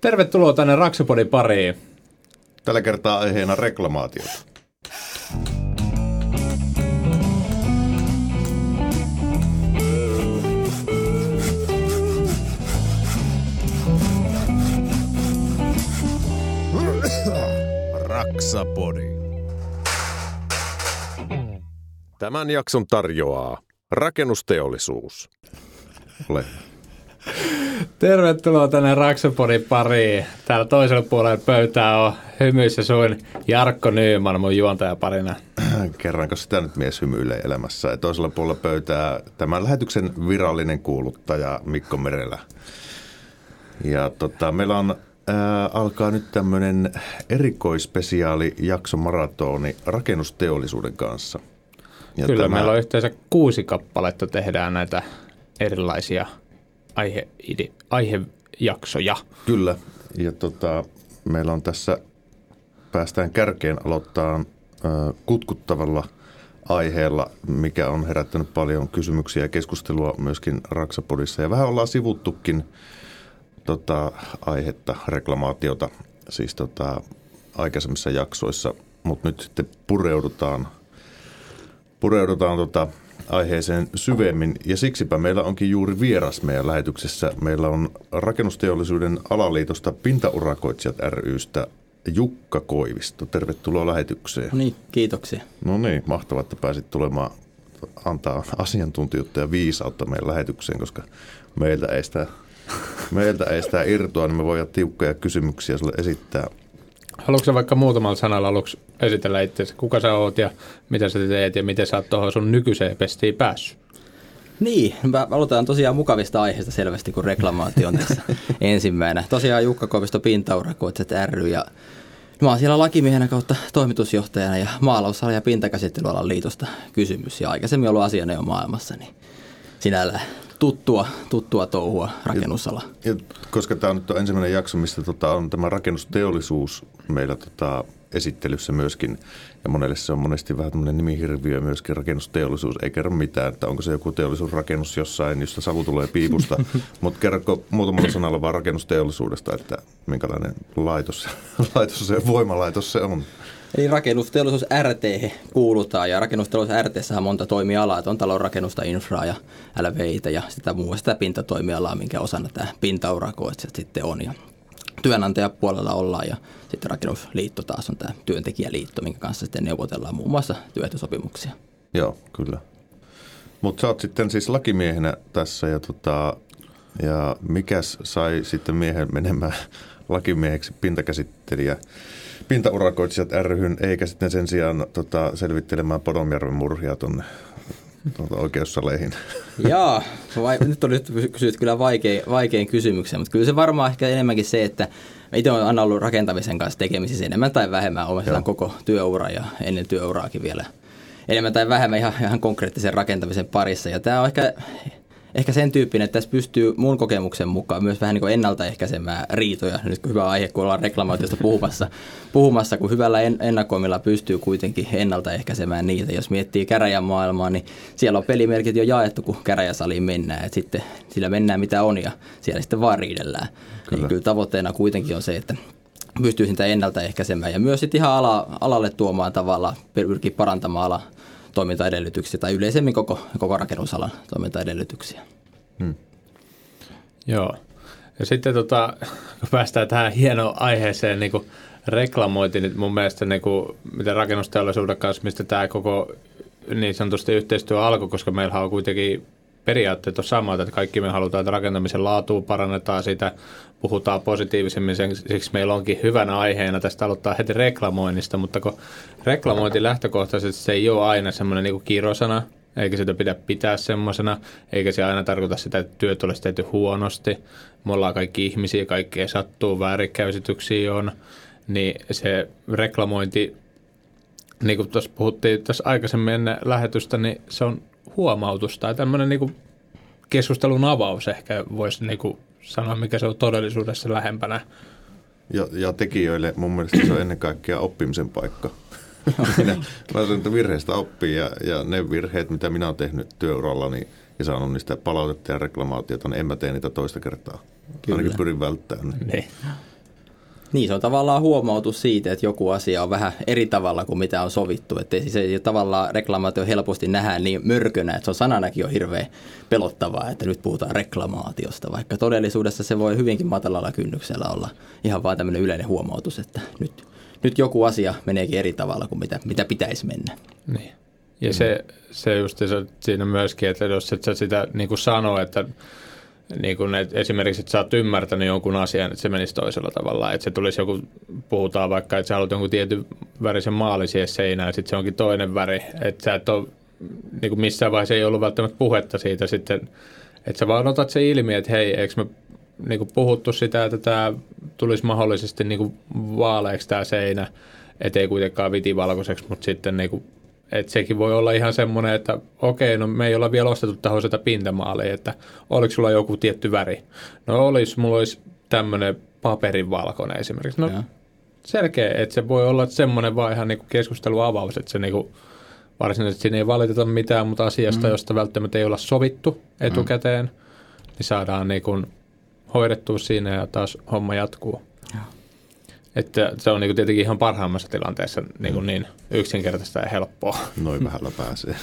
Tervetuloa tänne Raksapodin pariin. Tällä kertaa aiheena reklamaatiota. Raksapodi. Tämän jakson tarjoaa rakennusteollisuus. Ole Tervetuloa tänne Raksapodin pariin. Täällä toisella puolella pöytää on hymyissä suin Jarkko Nyyman mun juontajaparina. Kerranko sitä nyt mies hymyilee elämässä. Ja toisella puolella pöytää tämän lähetyksen virallinen kuuluttaja Mikko Merelä. Ja tota, meillä on ää, alkaa nyt tämmöinen erikoispesiaali jakso maratoni rakennusteollisuuden kanssa. Ja Kyllä, tämä... meillä on yhteensä kuusi kappaletta tehdään näitä erilaisia aihe, ide, aihejaksoja. Kyllä, ja tota, meillä on tässä, päästään kärkeen aloittaa äh, kutkuttavalla aiheella, mikä on herättänyt paljon kysymyksiä ja keskustelua myöskin Raksapodissa. Ja vähän ollaan sivuttukin tota, aihetta, reklamaatiota, siis tota, aikaisemmissa jaksoissa, mutta nyt sitten pureudutaan, pureudutaan tota, aiheeseen syvemmin ja siksipä meillä onkin juuri vieras meidän lähetyksessä. Meillä on rakennusteollisuuden alaliitosta Pintaurakoitsijat rystä Jukka Koivisto. Tervetuloa lähetykseen. No niin, kiitoksia. No niin, mahtavaa, että pääsit tulemaan antaa asiantuntijuutta ja viisautta meidän lähetykseen, koska meiltä ei sitä, meiltä ei sitä irtoa, niin me voidaan tiukkoja kysymyksiä sulle esittää. Haluatko vaikka muutamalla sanalla aluksi esitellä itse, kuka sä oot ja mitä sä teet ja miten sä oot tuohon sun nykyiseen pestiin päässyt? Niin, mä aloitetaan tosiaan mukavista aiheista selvästi, kun reklamaatio on tässä ensimmäinen. Tosiaan Jukka Koivisto Pintaurakoitset ry ja Mä oon siellä lakimiehenä kautta toimitusjohtajana ja maalausala- ja pintakäsittelyalan liitosta kysymys. Ja aikaisemmin ollut asianajo maailmassa, niin sinällään tuttua, tuttua touhua rakennusala. Ja, ja koska tämä on nyt ensimmäinen jakso, mistä tota, on tämä rakennusteollisuus meillä tota, esittelyssä myöskin, ja monelle se on monesti vähän tämmöinen nimihirviö myöskin rakennusteollisuus, ei kerro mitään, että onko se joku teollisuusrakennus jossain, josta savu tulee piipusta, mutta kerro muutamalla sanalla vaan rakennusteollisuudesta, että minkälainen laitos, laitos se, voimalaitos se on. Eli rakennusteollisuus RT kuulutaan ja rakennusteollisuus RT on monta toimialaa, että on talonrakennusta, infraa ja LVitä ja sitä muun sitä pintatoimialaa, minkä osana tämä pintaurakoitsijat sitten on. Ja työnantajapuolella ollaan ja sitten rakennusliitto taas on tämä työntekijäliitto, minkä kanssa sitten neuvotellaan muun muassa työehtosopimuksia. Joo, kyllä. Mutta sä oot sitten siis lakimiehenä tässä ja, tota, ja mikäs sai sitten miehen menemään lakimieheksi pintakäsittelijä pintaurakoitsijat ryhyn, eikä sitten sen sijaan tota, selvittelemään Podomjärven murhia tuonne tuota, oikeussaleihin. Joo, vai, nyt on nyt kysyt kyllä vaikein, vaikein kysymyksen, mutta kyllä se varmaan ehkä enemmänkin se, että itse olen aina ollut rakentamisen kanssa tekemisissä enemmän tai vähemmän omistetaan koko työura ja ennen työuraakin vielä enemmän tai vähemmän ihan, ihan konkreettisen rakentamisen parissa. Ja tämä on ehkä ehkä sen tyyppinen, että tässä pystyy mun kokemuksen mukaan myös vähän niin kuin ennaltaehkäisemään riitoja. Nyt kun hyvä aihe, kun ollaan reklamaatiosta puhumassa, puhumassa kun hyvällä ennakoimilla pystyy kuitenkin ennaltaehkäisemään niitä. Jos miettii käräjän maailmaa, niin siellä on pelimerkit jo jaettu, kun käräjäsaliin mennään. Et sitten sillä mennään mitä on ja siellä sitten vaan riidellään. Kyllä. Niin kyllä tavoitteena kuitenkin on se, että pystyy sitä ennaltaehkäisemään ja myös sitten ihan ala, alalle tuomaan tavalla, pyrkii parantamaan ala, toimintaedellytyksiä tai yleisemmin koko, koko rakennusalan toimintaedellytyksiä. Hmm. Joo. Ja sitten tota, kun päästään tähän hienoon aiheeseen, niin kuin reklamointi, niin mun mielestä niin kuin, miten rakennusteollisuuden kanssa, mistä tämä koko niin sanotusti yhteistyö alkoi, koska meillä on kuitenkin periaatteet on samat, että kaikki me halutaan, että rakentamisen laatua parannetaan sitä, puhutaan positiivisemmin, siksi meillä onkin hyvänä aiheena tästä aloittaa heti reklamoinnista, mutta kun reklamointi lähtökohtaisesti se ei ole aina semmoinen niin kirosana, eikä sitä pidä pitää semmoisena, eikä se aina tarkoita sitä, että työt olisi tehty huonosti. Me ollaan kaikki ihmisiä, kaikkea sattuu, väärinkäysityksiä on, niin se reklamointi, niin kuin tuossa puhuttiin tuossa aikaisemmin ennen lähetystä, niin se on huomautus tai tämmöinen niin keskustelun avaus ehkä voisi niin kuin sanoa, mikä se on todellisuudessa lähempänä. Ja, ja tekijöille mun mielestä se on ennen kaikkea oppimisen paikka. minä, mä sanon, että virheistä oppii ja, ja ne virheet, mitä minä olen tehnyt työurallani ja saanut niistä palautetta ja reklamaatiota, niin en mä tee niitä toista kertaa. Kyllä. Ainakin pyrin välttämään. Niin. Niin, se on tavallaan huomautus siitä, että joku asia on vähän eri tavalla kuin mitä on sovittu. Että siis se tavallaan reklamaatio helposti nähdään niin mörkönä, että se on sananakin on hirveän pelottavaa, että nyt puhutaan reklamaatiosta, vaikka todellisuudessa se voi hyvinkin matalalla kynnyksellä olla ihan vain tämmöinen yleinen huomautus, että nyt, nyt joku asia meneekin eri tavalla kuin mitä, mitä pitäisi mennä. Niin. Ja mm. se, se just se, siinä myöskin, että jos et sä sitä niin kuin sano, että niin kuin, että esimerkiksi, että sä oot ymmärtänyt jonkun asian, että se menisi toisella tavalla. Että se tulisi joku, puhutaan vaikka, että sä haluat jonkun tietyn värisen maali siihen seinään, ja sitten se onkin toinen väri. Että sä et ole, niin kuin missään vaiheessa ei ollut välttämättä puhetta siitä sitten, että sä vaan otat se ilmi, että hei, eikö me niin kuin puhuttu sitä, että tämä tulisi mahdollisesti niin kuin vaaleeksi tämä seinä, ettei kuitenkaan vitivalkoiseksi, mutta sitten niin kuin että sekin voi olla ihan semmoinen, että okei, no me ei olla vielä ostettu tähän sitä pintamaalia, että oliko sulla joku tietty väri? No olisi, mulla olisi tämmöinen paperin valkoinen esimerkiksi. No ja. selkeä, että se voi olla semmoinen vaan ihan niin keskusteluavaus, että se niin kuin, varsinaisesti siinä ei valiteta mitään, mutta asiasta, mm. josta välttämättä ei olla sovittu etukäteen, mm. niin saadaan niin kuin hoidettua siinä ja taas homma jatkuu. Että se on niin kuin tietenkin ihan parhaimmassa tilanteessa niin, kuin mm. niin yksinkertaista ja helppoa. Noin vähällä pääsee.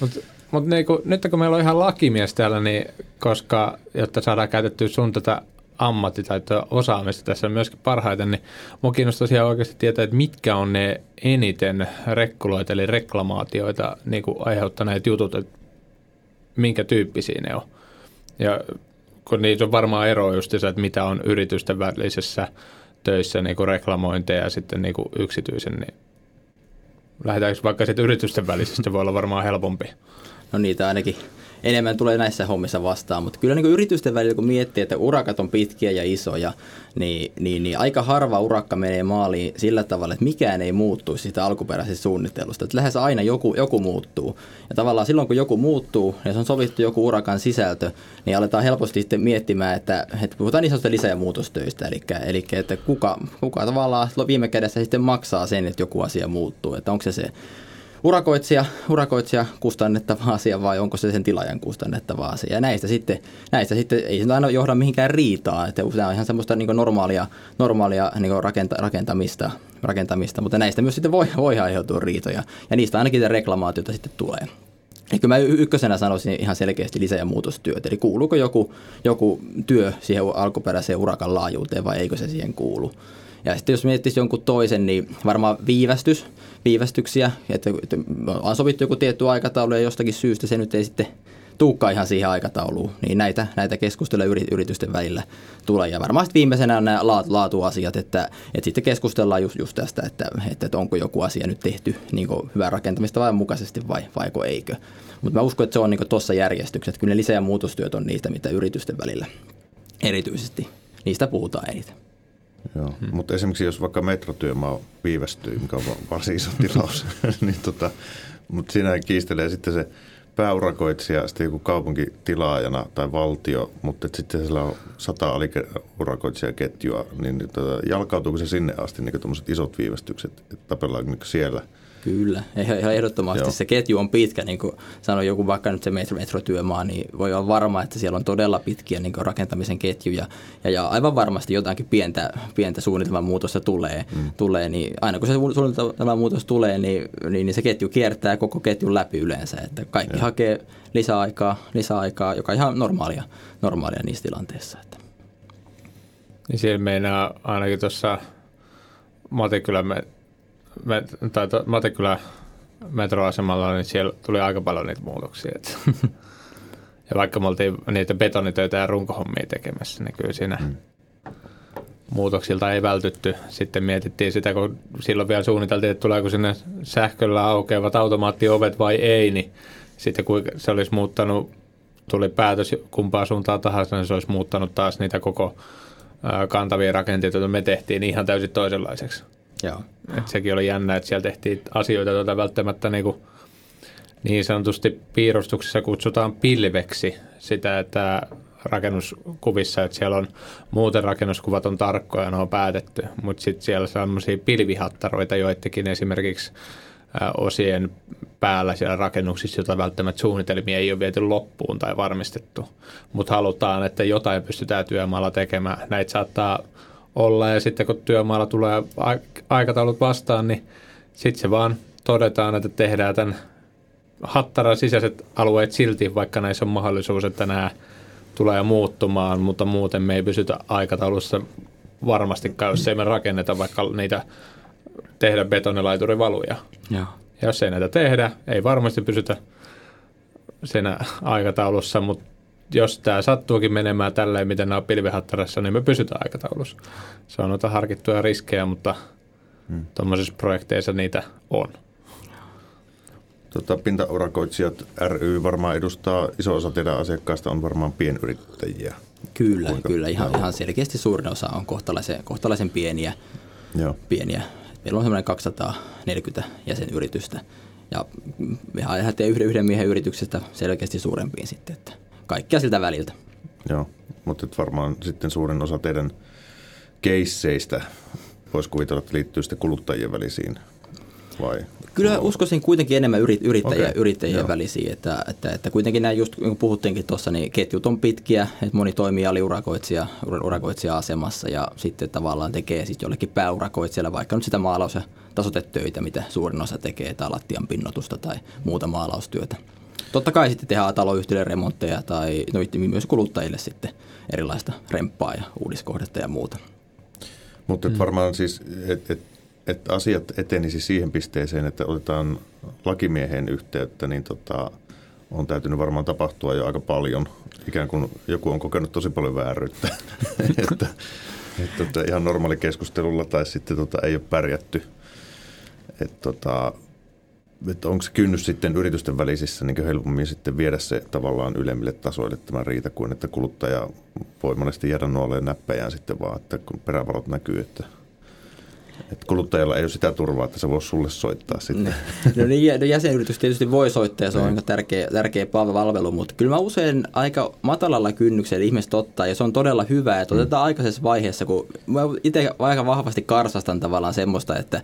Mutta mut niin nyt kun meillä on ihan lakimies täällä, niin koska jotta saadaan käytettyä sun tätä ammattitaitoa osaamista tässä myöskin parhaiten, niin minua kiinnostaisi ihan oikeasti tietää, että mitkä on ne eniten rekkuloita eli reklamaatioita niin kuin aiheuttaneet jutut, että minkä tyyppisiä ne on. Ja kun niitä on varmaan ero just se, että mitä on yritysten välisessä töissä niin kuin reklamointeja ja sitten niin kuin yksityisen, niin lähdetäänkö vaikka sitten yritysten välisestä, voi olla varmaan helpompi. No niitä ainakin enemmän tulee näissä hommissa vastaan, mutta kyllä niin yritysten välillä, kun miettii, että urakat on pitkiä ja isoja, niin, niin, niin aika harva urakka menee maaliin sillä tavalla, että mikään ei muuttu siitä alkuperäisestä suunnittelusta. Että lähes aina joku, joku muuttuu. Ja tavallaan silloin, kun joku muuttuu ja se on sovittu joku urakan sisältö, niin aletaan helposti sitten miettimään, että, että puhutaan niin sanotusta lisä- ja muutostöistä. Eli, eli että kuka, kuka tavallaan viime kädessä sitten maksaa sen, että joku asia muuttuu. Että onko se se urakoitsija, urakoitsija kustannettava asia vai onko se sen tilaajan kustannettava asia. Ja näistä sitten, näistä sitten ei se aina johda mihinkään riitaan, että se on ihan semmoista niin normaalia, normaalia niin rakenta, rakentamista, rakentamista, mutta näistä myös sitten voi, voi aiheutua riitoja ja niistä ainakin reklamaatiota sitten tulee. Eikö mä ykkösenä sanoisin ihan selkeästi lisä- ja muutostyöt, eli kuuluuko joku, joku työ siihen alkuperäiseen urakan laajuuteen vai eikö se siihen kuulu. Ja sitten jos miettisi jonkun toisen, niin varmaan viivästys, viivästyksiä, että, että on sovittu joku tietty aikataulu ja jostakin syystä se nyt ei sitten tuukka ihan siihen aikatauluun, niin näitä, näitä keskusteluja yritysten välillä tulee. Ja varmaan viimeisenä on nämä laatuasiat, että, että sitten keskustellaan just, just tästä, että, että, että onko joku asia nyt tehty niin hyvää rakentamista vai mukaisesti vai vaiko eikö. Mutta mä uskon, että se on niin tuossa järjestyksessä. Kyllä ne lisä- ja muutostyöt on niitä, mitä yritysten välillä erityisesti, niistä puhutaan eniten. Joo. Hmm. Mutta esimerkiksi jos vaikka metrotyömaa viivästyy, mikä on varsin iso tilaus, niin tota, mutta siinä kiistelee sitten se pääurakoitsija, sitten joku kaupunkitilaajana tai valtio, mutta sitten siellä on sata aliurakoitsijaketjua, niin tota, jalkautuuko se sinne asti niin isot viivästykset, että tapellaan niin siellä – Kyllä, ihan ehdottomasti Joo. se ketju on pitkä, niin kuin sanoi joku vaikka nyt se metro, metrotyömaa, niin voi olla varma, että siellä on todella pitkiä niin kuin rakentamisen ketjuja ja, ja aivan varmasti jotakin pientä, pientä suunnitelman muutosta tulee, mm. tulee, niin aina kun se suunnitelman muutos tulee, niin, niin, niin se ketju kiertää koko ketjun läpi yleensä, että kaikki Joo. hakee lisäaikaa, lisäaikaa, joka on ihan normaalia, normaalia niissä tilanteissa. Että. Niin siellä meinaa ainakin tuossa Matikylän met, tai to, Matekylä metroasemalla, niin siellä tuli aika paljon niitä muutoksia. Että. ja vaikka me oltiin niitä betonitöitä ja runkohommia tekemässä, niin kyllä siinä mm. muutoksilta ei vältytty. Sitten mietittiin sitä, kun silloin vielä suunniteltiin, että tuleeko sinne sähköllä aukeavat automaattiovet vai ei, niin sitten kun se olisi muuttanut, tuli päätös kumpaa suuntaan tahansa, niin se olisi muuttanut taas niitä koko kantavia rakenteita, joita me tehtiin ihan täysin toisenlaiseksi. Joo. Et sekin oli jännä, että siellä tehtiin asioita, joita välttämättä niin, kuin, niin sanotusti piirustuksessa kutsutaan pilveksi sitä, että rakennuskuvissa, että siellä on muuten rakennuskuvat on tarkkoja, ne on päätetty, mutta sitten siellä sellaisia pilvihattaroita joidenkin esimerkiksi osien päällä siellä rakennuksissa, jota välttämättä suunnitelmia ei ole viety loppuun tai varmistettu. Mutta halutaan, että jotain pystytään työmaalla tekemään. Näitä saattaa olla ja sitten kun työmaalla tulee aikataulut vastaan, niin sitten se vaan todetaan, että tehdään tämän hattaran sisäiset alueet silti, vaikka näissä on mahdollisuus, että nämä tulee muuttumaan, mutta muuten me ei pysytä aikataulussa varmastikaan, jos ei me rakenneta vaikka niitä tehdä betonilaiturivaluja. Ja jos ei näitä tehdä, ei varmasti pysytä siinä aikataulussa, mutta jos tämä sattuukin menemään tälleen, miten nämä on pilvihattarassa, niin me pysytään aikataulussa. Se on noita harkittuja riskejä, mutta hmm. tuommoisissa projekteissa niitä on. Tota, pintaurakoitsijat ry varmaan edustaa, iso osa teidän asiakkaista on varmaan pienyrittäjiä. Kyllä, Kuinka? kyllä. Ihan, ihan selkeästi suurin osa on kohtalaisen, kohtalaisen pieniä. Joo. pieniä. Meillä on semmoinen 240 jäsenyritystä. Ja mehän lähdetään yhden, yhden miehen yrityksestä selkeästi suurempiin sitten, että kaikkea siltä väliltä. Joo, mutta varmaan sitten suurin osa teidän keisseistä voisi kuvitella, että liittyy sitten kuluttajien välisiin vai? Kyllä uskoisin kuitenkin enemmän yrittäjiä, okay. yrittäjien Joo. välisiä, että, että, että kuitenkin nämä just kun puhuttiinkin tuossa, niin ketjut on pitkiä, että moni toimii aliurakoitsija urakoitsija asemassa ja sitten tavallaan tekee sitten jollekin pääurakoitsijalle vaikka nyt sitä maalaus- ja tasotetöitä, mitä suurin osa tekee, tai lattian pinnotusta tai muuta maalaustyötä. Totta kai sitten tehdään taloyhtiöille remontteja tai no, myös kuluttajille sitten erilaista remppaa ja uudiskohdetta ja muuta. Mutta mm. varmaan siis, että et, et asiat etenisi siihen pisteeseen, että otetaan lakimieheen yhteyttä, niin tota, on täytynyt varmaan tapahtua jo aika paljon. Ikään kuin joku on kokenut tosi paljon vääryyttä. että, että, että ihan normaali keskustelulla tai sitten tota, ei ole pärjätty. Että tota, että onko se kynnys sitten yritysten välisissä niin helpommin sitten viedä se tavallaan ylemmille tasoille tämä riita kuin että kuluttaja voi monesti jäädä nuoleen näppäjään sitten vaan, että kun perävalot näkyy, että että kuluttajalla ei ole sitä turvaa, että se voisi sulle soittaa sitten. No niin, no jäsenyritys tietysti voi soittaa ja se on niin. aika tärkeä, tärkeä palvelu, mutta kyllä mä usein aika matalalla kynnyksellä ihmiset ottaa ja se on todella hyvä, että otetaan mm. aikaisessa vaiheessa, kun mä itse aika vahvasti karsastan tavallaan semmoista, että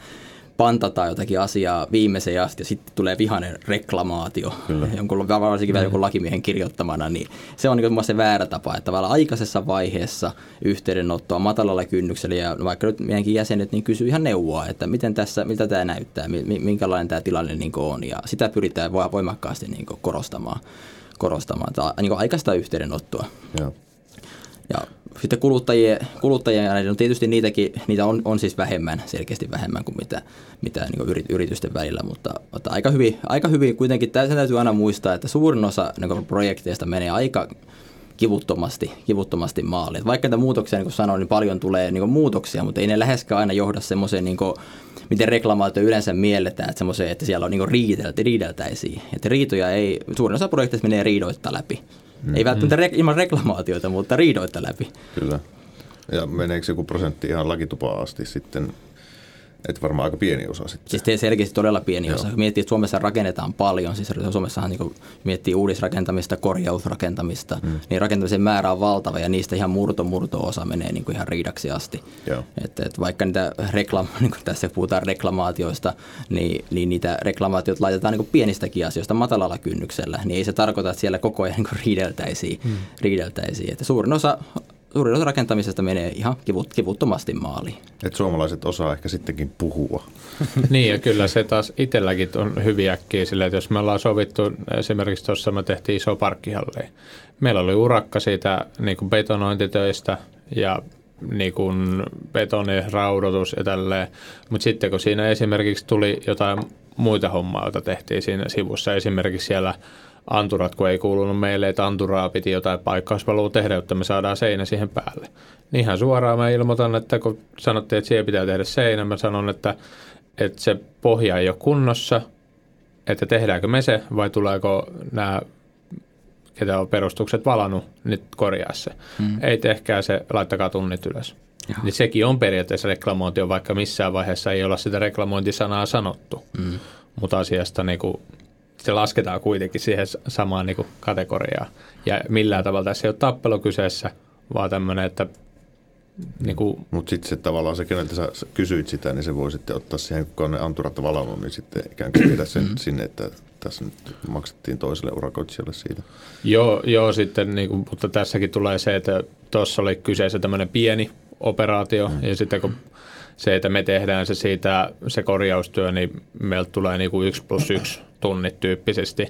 pantataan jotakin asiaa viimeiseen asti ja sitten tulee vihainen reklamaatio, Kyllä. jonkun, varsinkin vielä jonkun lakimiehen kirjoittamana, niin se on niin se väärä tapa, että tavallaan aikaisessa vaiheessa yhteydenottoa matalalla kynnyksellä ja vaikka nyt meidänkin jäsenet niin kysyy ihan neuvoa, että miten tässä, miltä tämä näyttää, minkälainen tämä tilanne niin on ja sitä pyritään voimakkaasti niin korostamaan, korostamaan tai niin aikaista yhteydenottoa. Ja. Ja sitten kuluttajien, kuluttajien no tietysti niitäkin, niitä on, on siis vähemmän, selkeästi vähemmän kuin mitä, mitä niin yritysten välillä, mutta, mutta aika, hyvin, aika hyvin kuitenkin sen täytyy aina muistaa, että suurin osa niin projekteista menee aika kivuttomasti, kivuttomasti maaliin. Vaikka näitä muutoksia, niin kuin sanoin, niin paljon tulee niin muutoksia, mutta ei ne läheskään aina johda semmoiseen, niin miten reklamaatio yleensä mielletään, että semmoiseen, että siellä on niin riideltä, riideltäisiin. Että riitoja ei, suurin osa projekteista menee riidoitta läpi. Mm. Ei välttämättä re- ilman reklamaatioita, mutta riidoitta läpi. Kyllä. Ja meneekö joku prosentti ihan lakitupaan asti sitten että varmaan aika pieni osa sitten. Siis selkeästi todella pieni Joo. osa. Miettii, että Suomessa rakennetaan paljon, siis Suomessahan niin miettii uudisrakentamista, korjausrakentamista, mm. niin rakentamisen määrä on valtava ja niistä ihan murto murto osa menee niin kuin ihan riidaksi asti. Että, että vaikka niitä reklam, niin kuin tässä puhutaan reklamaatioista, niin, niin niitä reklamaatioita laitetaan niin kuin pienistäkin asioista matalalla kynnyksellä, niin ei se tarkoita, että siellä koko ajan niin riideltäisiin. Mm. riideltäisiin. Että suurin osa suurin osa rakentamisesta menee ihan kivut, kivuttomasti maaliin. Et suomalaiset osaa ehkä sittenkin puhua. niin ja kyllä se taas itselläkin on hyvin äkkiä sillä, että jos me ollaan sovittu, esimerkiksi tuossa me tehtiin iso parkkihalli. Meillä oli urakka siitä niin kuin betonointitöistä ja niin kuin betoniraudotus ja tälleen. Mutta sitten kun siinä esimerkiksi tuli jotain muita hommaa, joita tehtiin siinä sivussa, esimerkiksi siellä – anturat, kun ei kuulunut meille, että anturaa piti jotain paikkauspalvelua tehdä, jotta me saadaan seinä siihen päälle. Niin ihan suoraan mä ilmoitan, että kun sanottiin, että siihen pitää tehdä seinä, mä sanon, että, että se pohja ei ole kunnossa, että tehdäänkö me se vai tuleeko nämä ketä on perustukset valannut, nyt korjaa se. Hmm. Ei tehkää se, laittakaa tunnit ylös. Jaha. Niin sekin on periaatteessa reklamointio, vaikka missään vaiheessa ei olla sitä reklamointisanaa sanottu. Hmm. Mutta asiasta niin kuin se lasketaan kuitenkin siihen samaan niin kategoriaan. Ja millään tavalla tässä ei ole tappelu kyseessä, vaan tämmöinen, että niin kuin... Mutta sitten se tavallaan se, keneltä sä kysyit sitä, niin se voi sitten ottaa siihen, kun on ne anturat valannut, niin sitten ikään kuin viedä sen mm-hmm. sinne, että tässä nyt maksettiin toiselle urakoitsijalle siitä. Joo, joo sitten, niin kuin, mutta tässäkin tulee se, että tuossa oli kyseessä tämmöinen pieni operaatio mm. ja sitten kun se, että me tehdään se siitä, se korjaustyö, niin meiltä tulee niin kuin yksi plus yksi tunnit tyyppisesti.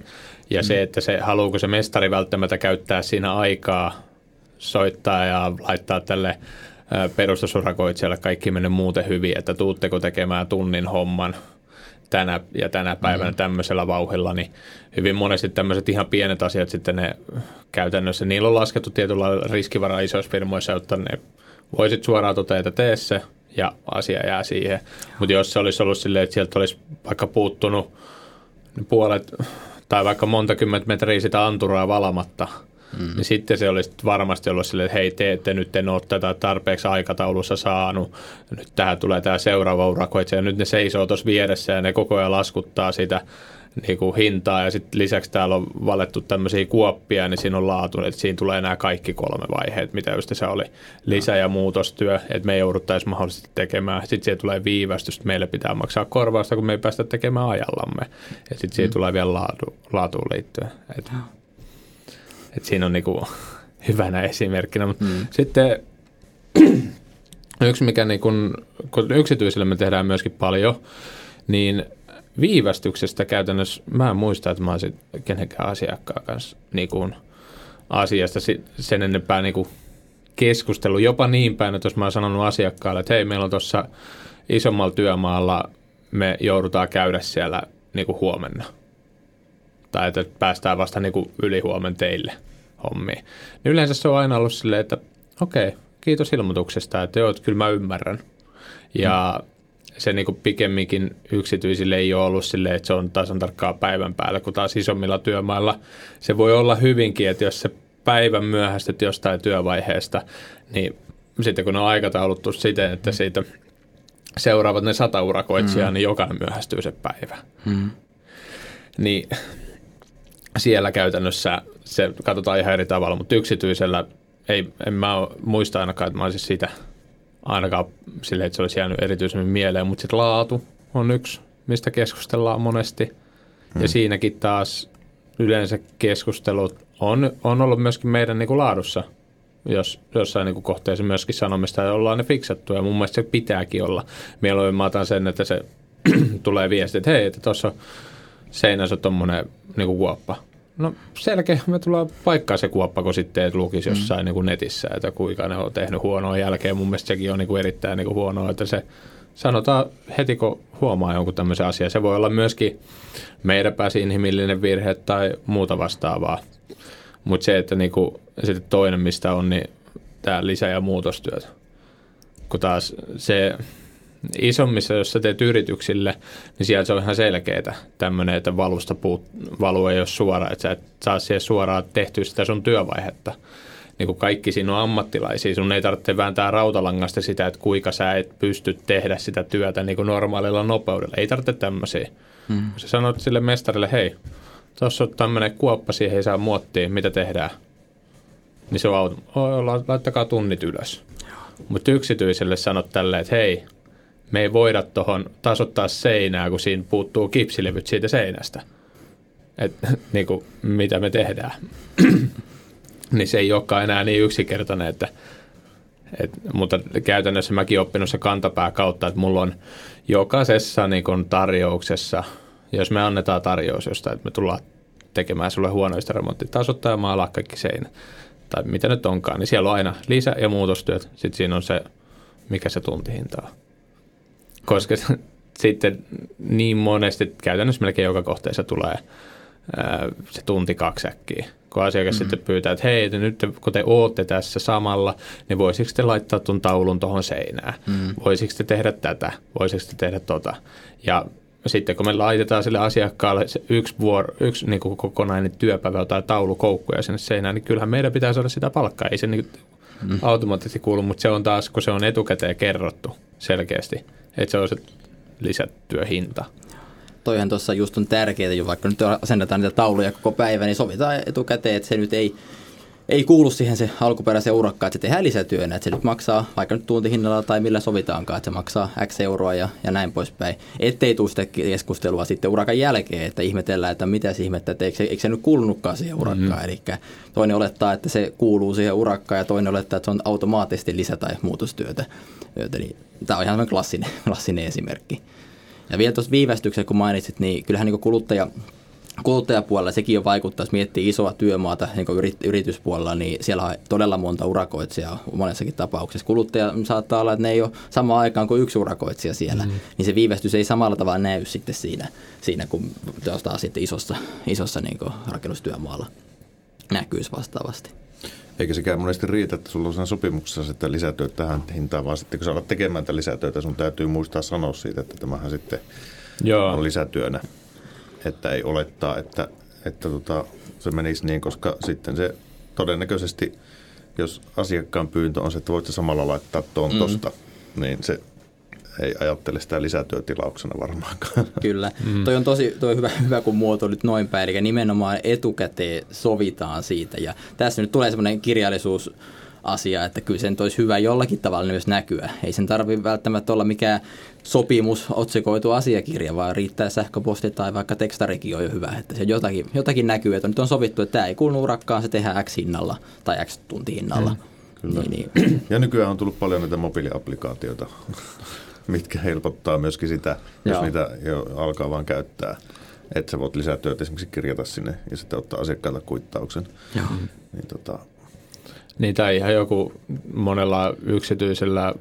Ja mm. se, että se, haluuko se mestari välttämättä käyttää siinä aikaa soittaa ja laittaa tälle perustusurakoitsijalle kaikki mennyt muuten hyvin, että tuutteko tekemään tunnin homman tänä ja tänä päivänä mm. tämmöisellä vauhilla, niin hyvin monesti tämmöiset ihan pienet asiat sitten ne käytännössä, niillä on laskettu tietyllä riskivara isoissa firmoissa, jotta ne voisit suoraan toteaa, että tee se ja asia jää siihen. Mutta jos se olisi ollut silleen, että sieltä olisi vaikka puuttunut puolet tai vaikka monta kymmentä metriä sitä anturaa valamatta – Mm. Niin sitten se olisi varmasti ollut silleen, että hei, te ette nyt en ole tätä tarpeeksi aikataulussa saanut. Nyt tähän tulee tämä seuraava urakoitsija ja nyt ne seisoo tuossa vieressä ja ne koko ajan laskuttaa sitä niin kuin hintaa ja sitten lisäksi täällä on valettu tämmöisiä kuoppia, niin siinä on laatu, että siinä tulee nämä kaikki kolme vaiheet, mitä just se oli lisä- ja muutostyö, että me jouduttaisiin mahdollisesti tekemään. Sitten siihen tulee viivästys, että meille pitää maksaa korvausta, kun me ei päästä tekemään ajallamme. Ja sitten siihen mm. tulee vielä laatu, laatuun liittyen. Et, et siinä on niinku hyvänä esimerkkinä. Mm. Sitten yksi, mikä niin kun, kun yksityisille me tehdään myöskin paljon, niin viivästyksestä käytännössä, mä en muista, että mä olisin kenenkään asiakkaan kanssa niin kuin asiasta sen enempää niin kuin keskustelu. Jopa niin päin, että jos mä oon sanonut asiakkaalle, että hei, meillä on tuossa isommalla työmaalla, me joudutaan käydä siellä niin kuin huomenna. Tai että päästään vasta niin kuin yli huomen teille hommiin. Niin yleensä se on aina ollut silleen, että okei, okay, kiitos ilmoituksesta, että joo, että kyllä mä ymmärrän. Ja mm se niin pikemminkin yksityisille ei ole ollut silleen, että se on tasan tarkkaa päivän päällä, kun taas isommilla työmailla se voi olla hyvinkin, että jos se päivän myöhästyt jostain työvaiheesta, niin sitten kun on aikatauluttu siten, että siitä seuraavat ne sata urakoitsijaa, mm. niin jokainen myöhästyy se päivä. Mm. Niin siellä käytännössä se katsotaan ihan eri tavalla, mutta yksityisellä ei, en mä muista ainakaan, että mä olisin siitä – ainakaan sille, että se olisi jäänyt erityisemmin mieleen, mutta sitten laatu on yksi, mistä keskustellaan monesti. Hmm. Ja siinäkin taas yleensä keskustelut on, on ollut myöskin meidän niin kuin laadussa, jos jossain niin kuin kohteessa myöskin sanomista ja ollaan ne fiksattu. Ja mun mielestä se pitääkin olla. Mieluummin mä otan sen, että se tulee viesti, että hei, että tuossa seinässä on tuommoinen niin kuoppa No selkeä, me tullaan paikkaa se kuoppa, kun sitten et lukisi mm. jossain mm. niin kuin netissä, että kuinka ne on tehnyt huonoa jälkeen. Mun mielestä sekin on niin kuin erittäin niin kuin huonoa, että se sanotaan heti, kun huomaa jonkun tämmöisen asian. Se voi olla myöskin meidän pääsi inhimillinen virhe tai muuta vastaavaa. Mutta se, että niin kuin, sitten toinen, mistä on, niin tämä lisä- ja muutostyöt. Kun taas se isommissa, jos sä teet yrityksille, niin siellä se on ihan selkeää tämmöinen, että valusta puut, valu ei ole suora, että sä et saa siihen suoraan tehtyä sitä sun työvaihetta. Niin kuin kaikki siinä on ammattilaisia, sun ei tarvitse vääntää rautalangasta sitä, että kuinka sä et pysty tehdä sitä työtä niin kuin normaalilla nopeudella. Ei tarvitse tämmöisiä. Hmm. Sä sanot sille mestarille, hei, tuossa on tämmöinen kuoppa, siihen ei saa muottia, mitä tehdään? Niin se on, laittakaa tunnit ylös. Mutta yksityiselle sanot tälleen, että hei, me ei voida tuohon tasoittaa seinää, kun siinä puuttuu kipsilevyt siitä seinästä. Et, niin kuin, mitä me tehdään. niin se ei olekaan enää niin yksinkertainen, että et, mutta käytännössä mäkin oppinut se kantapää kautta, että mulla on jokaisessa niin kun tarjouksessa, jos me annetaan tarjous jostain, että me tullaan tekemään sulle huonoista remonttitasottaa ja maalaa kaikki seinät, tai mitä nyt onkaan, niin siellä on aina lisä- ja muutostyöt. Sitten siinä on se, mikä se tuntihinta on koska sitten niin monesti, käytännössä melkein joka kohteessa tulee ää, se tunti kaksi äkkiä. Kun asiakas mm-hmm. sitten pyytää, että hei, nyt kun te ootte tässä samalla, niin voisiko te laittaa tuon taulun tuohon seinään? Mm-hmm. Voisiko te tehdä tätä? Voisiko te tehdä tota? Ja sitten kun me laitetaan sille asiakkaalle se yksi, vuoro, yksi niin kuin kokonainen työpäivä tai taulukoukkuja sinne seinään, niin kyllähän meidän pitää saada sitä palkkaa. Ei se niin mm. automaattisesti kuulu, mutta se on taas, kun se on etukäteen kerrottu selkeästi, että se on se lisätyöhinta. Toihan tuossa just on tärkeää, jo vaikka nyt asennetaan niitä tauluja koko päivä, niin sovitaan etukäteen, että se nyt ei ei kuulu siihen se alkuperäisen urakkaan, että se tehdään lisätyönä, että se nyt maksaa vaikka nyt tuntihinnalla tai millä sovitaankaan, että se maksaa X euroa ja, ja näin poispäin. Ettei tule sitä keskustelua sitten urakan jälkeen, että ihmetellään, että mitä se ihmettä, että eikö se, eikö se nyt kuulunutkaan siihen urakkaan. Mm-hmm. Eli toinen olettaa, että se kuuluu siihen urakkaan ja toinen olettaa, että se on automaattisesti lisä- tai muutostyötä. Niin, tämä on ihan klassinen, klassinen esimerkki. Ja vielä tuossa viivästyksessä, kun mainitsit, niin kyllähän niin kuluttaja kuluttajapuolella sekin jo vaikuttaa, jos miettii isoa työmaata niin yrityspuolella, niin siellä on todella monta urakoitsijaa monessakin tapauksessa. Kuluttaja saattaa olla, että ne ei ole samaan aikaan kuin yksi urakoitsija siellä, mm. niin se viivästys ei samalla tavalla näy sitten siinä, siinä kun taas sitten isossa, isossa niin rakennustyömaalla näkyisi vastaavasti. Eikä sekään monesti riitä, että sulla on siinä sopimuksessa sitten lisätyöt tähän hintaan, vaan sitten kun sä alat tekemään tätä lisätyötä, sun täytyy muistaa sanoa siitä, että tämähän sitten Joo. on lisätyönä että ei olettaa, että, että tota, se menisi niin, koska sitten se todennäköisesti, jos asiakkaan pyyntö on se, että voit samalla laittaa tuon mm. tosta, niin se ei ajattele sitä lisätyötilauksena varmaankaan. Kyllä. Mm. Toi on tosi toi on hyvä, hyvä, kun muotoilit noin päin. Eli nimenomaan etukäteen sovitaan siitä. Ja tässä nyt tulee semmoinen kirjallisuus asia, että kyllä sen olisi hyvä jollakin tavalla myös näkyä. Ei sen tarvitse välttämättä olla mikään sopimus, otsikoitu asiakirja, vaan riittää sähköposti tai vaikka tekstarikin on jo hyvä, että se jotakin, jotakin näkyy, että nyt on sovittu, että tämä ei kuulu urakkaan, se tehdään X hinnalla tai X tuntihinnalla. Mm, kyllä. Niin, niin. Ja nykyään on tullut paljon näitä mobiiliaplikaatioita, mitkä helpottaa myöskin sitä, jos Joo. niitä jo alkaa vaan käyttää. Että sä voit lisätyöt esimerkiksi kirjata sinne ja sitten ottaa asiakkailta kuittauksen. Joo. Niin tota, niin, tai ihan joku monella yksityisellä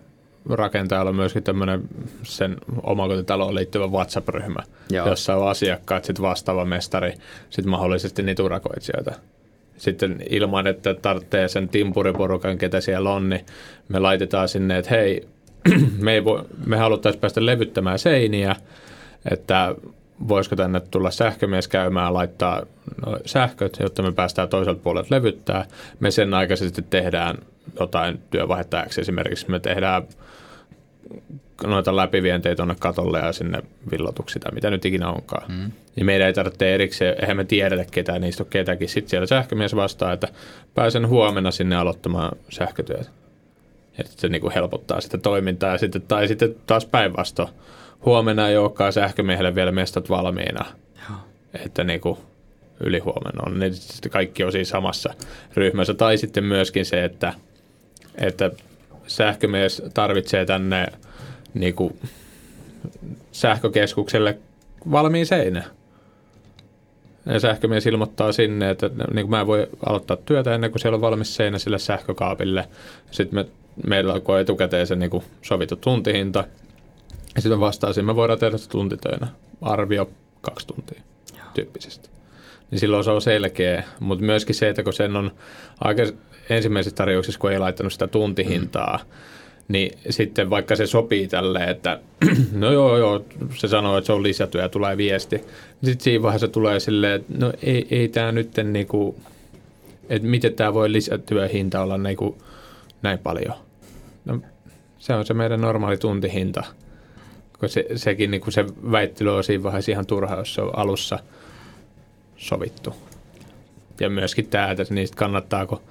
rakentajalla on myöskin tämmöinen sen omakotitaloon liittyvä WhatsApp-ryhmä, Joo. jossa on asiakkaat, sitten vastaava mestari, sitten mahdollisesti niitä urakoitsijoita. Sitten ilman, että tarvitsee sen timpuriporukan, ketä siellä on, niin me laitetaan sinne, että hei, me, ei voi, me haluttaisiin päästä levyttämään seiniä, että voisiko tänne tulla sähkömies käymään laittaa no, sähköt, jotta me päästään toiselta puolelta levyttää. Me sen aikaisesti tehdään jotain työvaihetta esimerkiksi. Me tehdään noita läpivientejä tuonne katolle ja sinne villotuksi tai mitä nyt ikinä onkaan. Mm. Niin meidän ei tarvitse erikseen, eihän me tiedetä ketään, niistä on ketäkin. Sitten siellä sähkömies vastaa, että pääsen huomenna sinne aloittamaan sähkötyötä. Ja se niin kuin helpottaa sitä toimintaa. Ja sitten, tai sitten taas päinvastoin huomenna ei olekaan sähkömiehelle vielä mestat valmiina. Joo. Että niin kuin ylihuomenna on. Sitten kaikki on siinä samassa ryhmässä. Tai sitten myöskin se, että, että sähkömies tarvitsee tänne niin kuin sähkökeskukselle valmiin seinä. Ja sähkömies ilmoittaa sinne, että niin kuin mä en voi aloittaa työtä ennen kuin siellä on valmis seinä sille sähkökaapille. Sitten me, meillä on etukäteen se niin kuin sovittu tuntihinta, ja sitten vastaisin, me voidaan tehdä se tuntitöinä. Arvio kaksi tuntia Joo. tyyppisesti. Niin silloin se on selkeä, mutta myöskin se, että kun sen on aika ensimmäisessä tarjouksessa, kun ei laittanut sitä tuntihintaa, mm. niin sitten vaikka se sopii tälle, että no joo, joo, se sanoo, että se on lisätyö ja tulee viesti. Niin sitten siinä vaiheessa tulee silleen, että no ei, ei tämä nyt niinku, että miten tämä voi lisätyöhinta olla niinku näin paljon. No, se on se meidän normaali tuntihinta kun se, sekin niin kuin se väittely on siinä vaiheessa ihan turha, jos se on alussa sovittu. Ja myöskin tämä, että niistä kannattaa, kun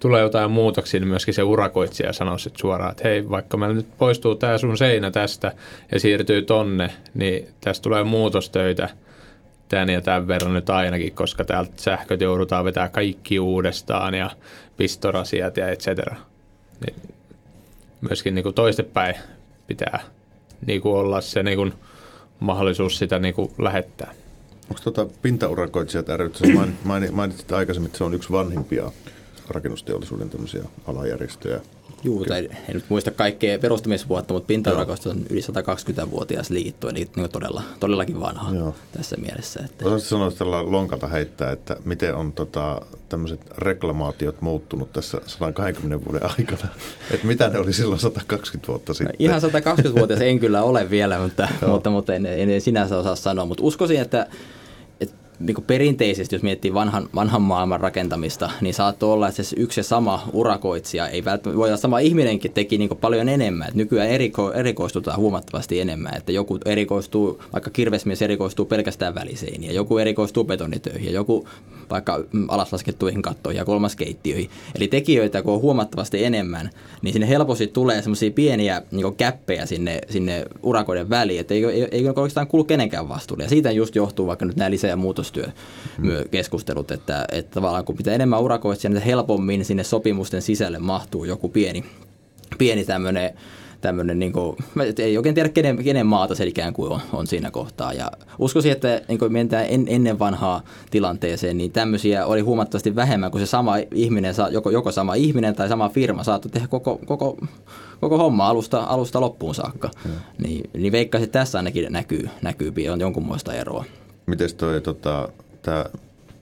tulee jotain muutoksia, niin myöskin se urakoitsija sanoo sitten suoraan, että hei, vaikka meillä nyt poistuu tämä sun seinä tästä ja siirtyy tonne, niin tästä tulee muutostöitä tämän ja tämän verran nyt ainakin, koska täältä sähköt joudutaan vetää kaikki uudestaan ja pistorasiat ja et cetera. Niin myöskin niin toistepäin pitää niin kuin olla se niin kuin mahdollisuus sitä niin kuin lähettää. Onko tuota pintaurakoitsijat ry, mainitsit aikaisemmin, että se on yksi vanhimpia rakennusteollisuuden alajärjestöjä. Juu, tai en nyt muista kaikkea perustamisvuotta, mutta pintaurakoista on yli 120-vuotias liitto, eli niin todella, todellakin vanha Joo. tässä mielessä. Että... Osaatko sanoa tällä lonkalta heittää, että miten on tota, tämmöiset reklamaatiot muuttunut tässä 120 vuoden aikana? että mitä ne oli silloin 120 vuotta sitten? No, ihan 120-vuotias en kyllä ole vielä, mutta, mutta, mutta en, en sinänsä osaa sanoa, mutta uskoisin, että niin perinteisesti, jos miettii vanhan, vanhan maailman rakentamista, niin saattoi olla, että se yksi ja sama urakoitsija, ei välttämättä, voi olla sama ihminenkin teki niin paljon enemmän. Että nykyään eriko, erikoistutaan huomattavasti enemmän, että joku erikoistuu, vaikka kirvesmies erikoistuu pelkästään väliseiniin, ja joku erikoistuu betonitöihin, ja joku vaikka alaslaskettuihin kattoihin ja kolmas keittiöihin. Eli tekijöitä, kun on huomattavasti enemmän, niin sinne helposti tulee semmoisia pieniä niin käppejä sinne, sinne urakoiden väliin, että ei, ei, ei oikeastaan kuulu kenenkään vastuulle. Ja siitä just johtuu vaikka nyt nämä lisä- ja muutostyökeskustelut, että, että tavallaan kun mitä enemmän urakoitsija, niin helpommin sinne sopimusten sisälle mahtuu joku pieni, pieni tämmöinen tämmöinen, niin kuin, ei oikein tiedä kenen, kenen maata se ikään kuin on, on siinä kohtaa. Ja uskoisin, että niin kuin mennään en, ennen vanhaa tilanteeseen, niin tämmöisiä oli huomattavasti vähemmän, kun se sama ihminen, joko, joko sama ihminen tai sama firma saattoi tehdä koko, koko, koko homma alusta, alusta loppuun saakka. Hmm. Niin, niin veikkaisin, että tässä ainakin näkyy, näkyy on jonkunmoista eroa. Miten toi, tota, tää,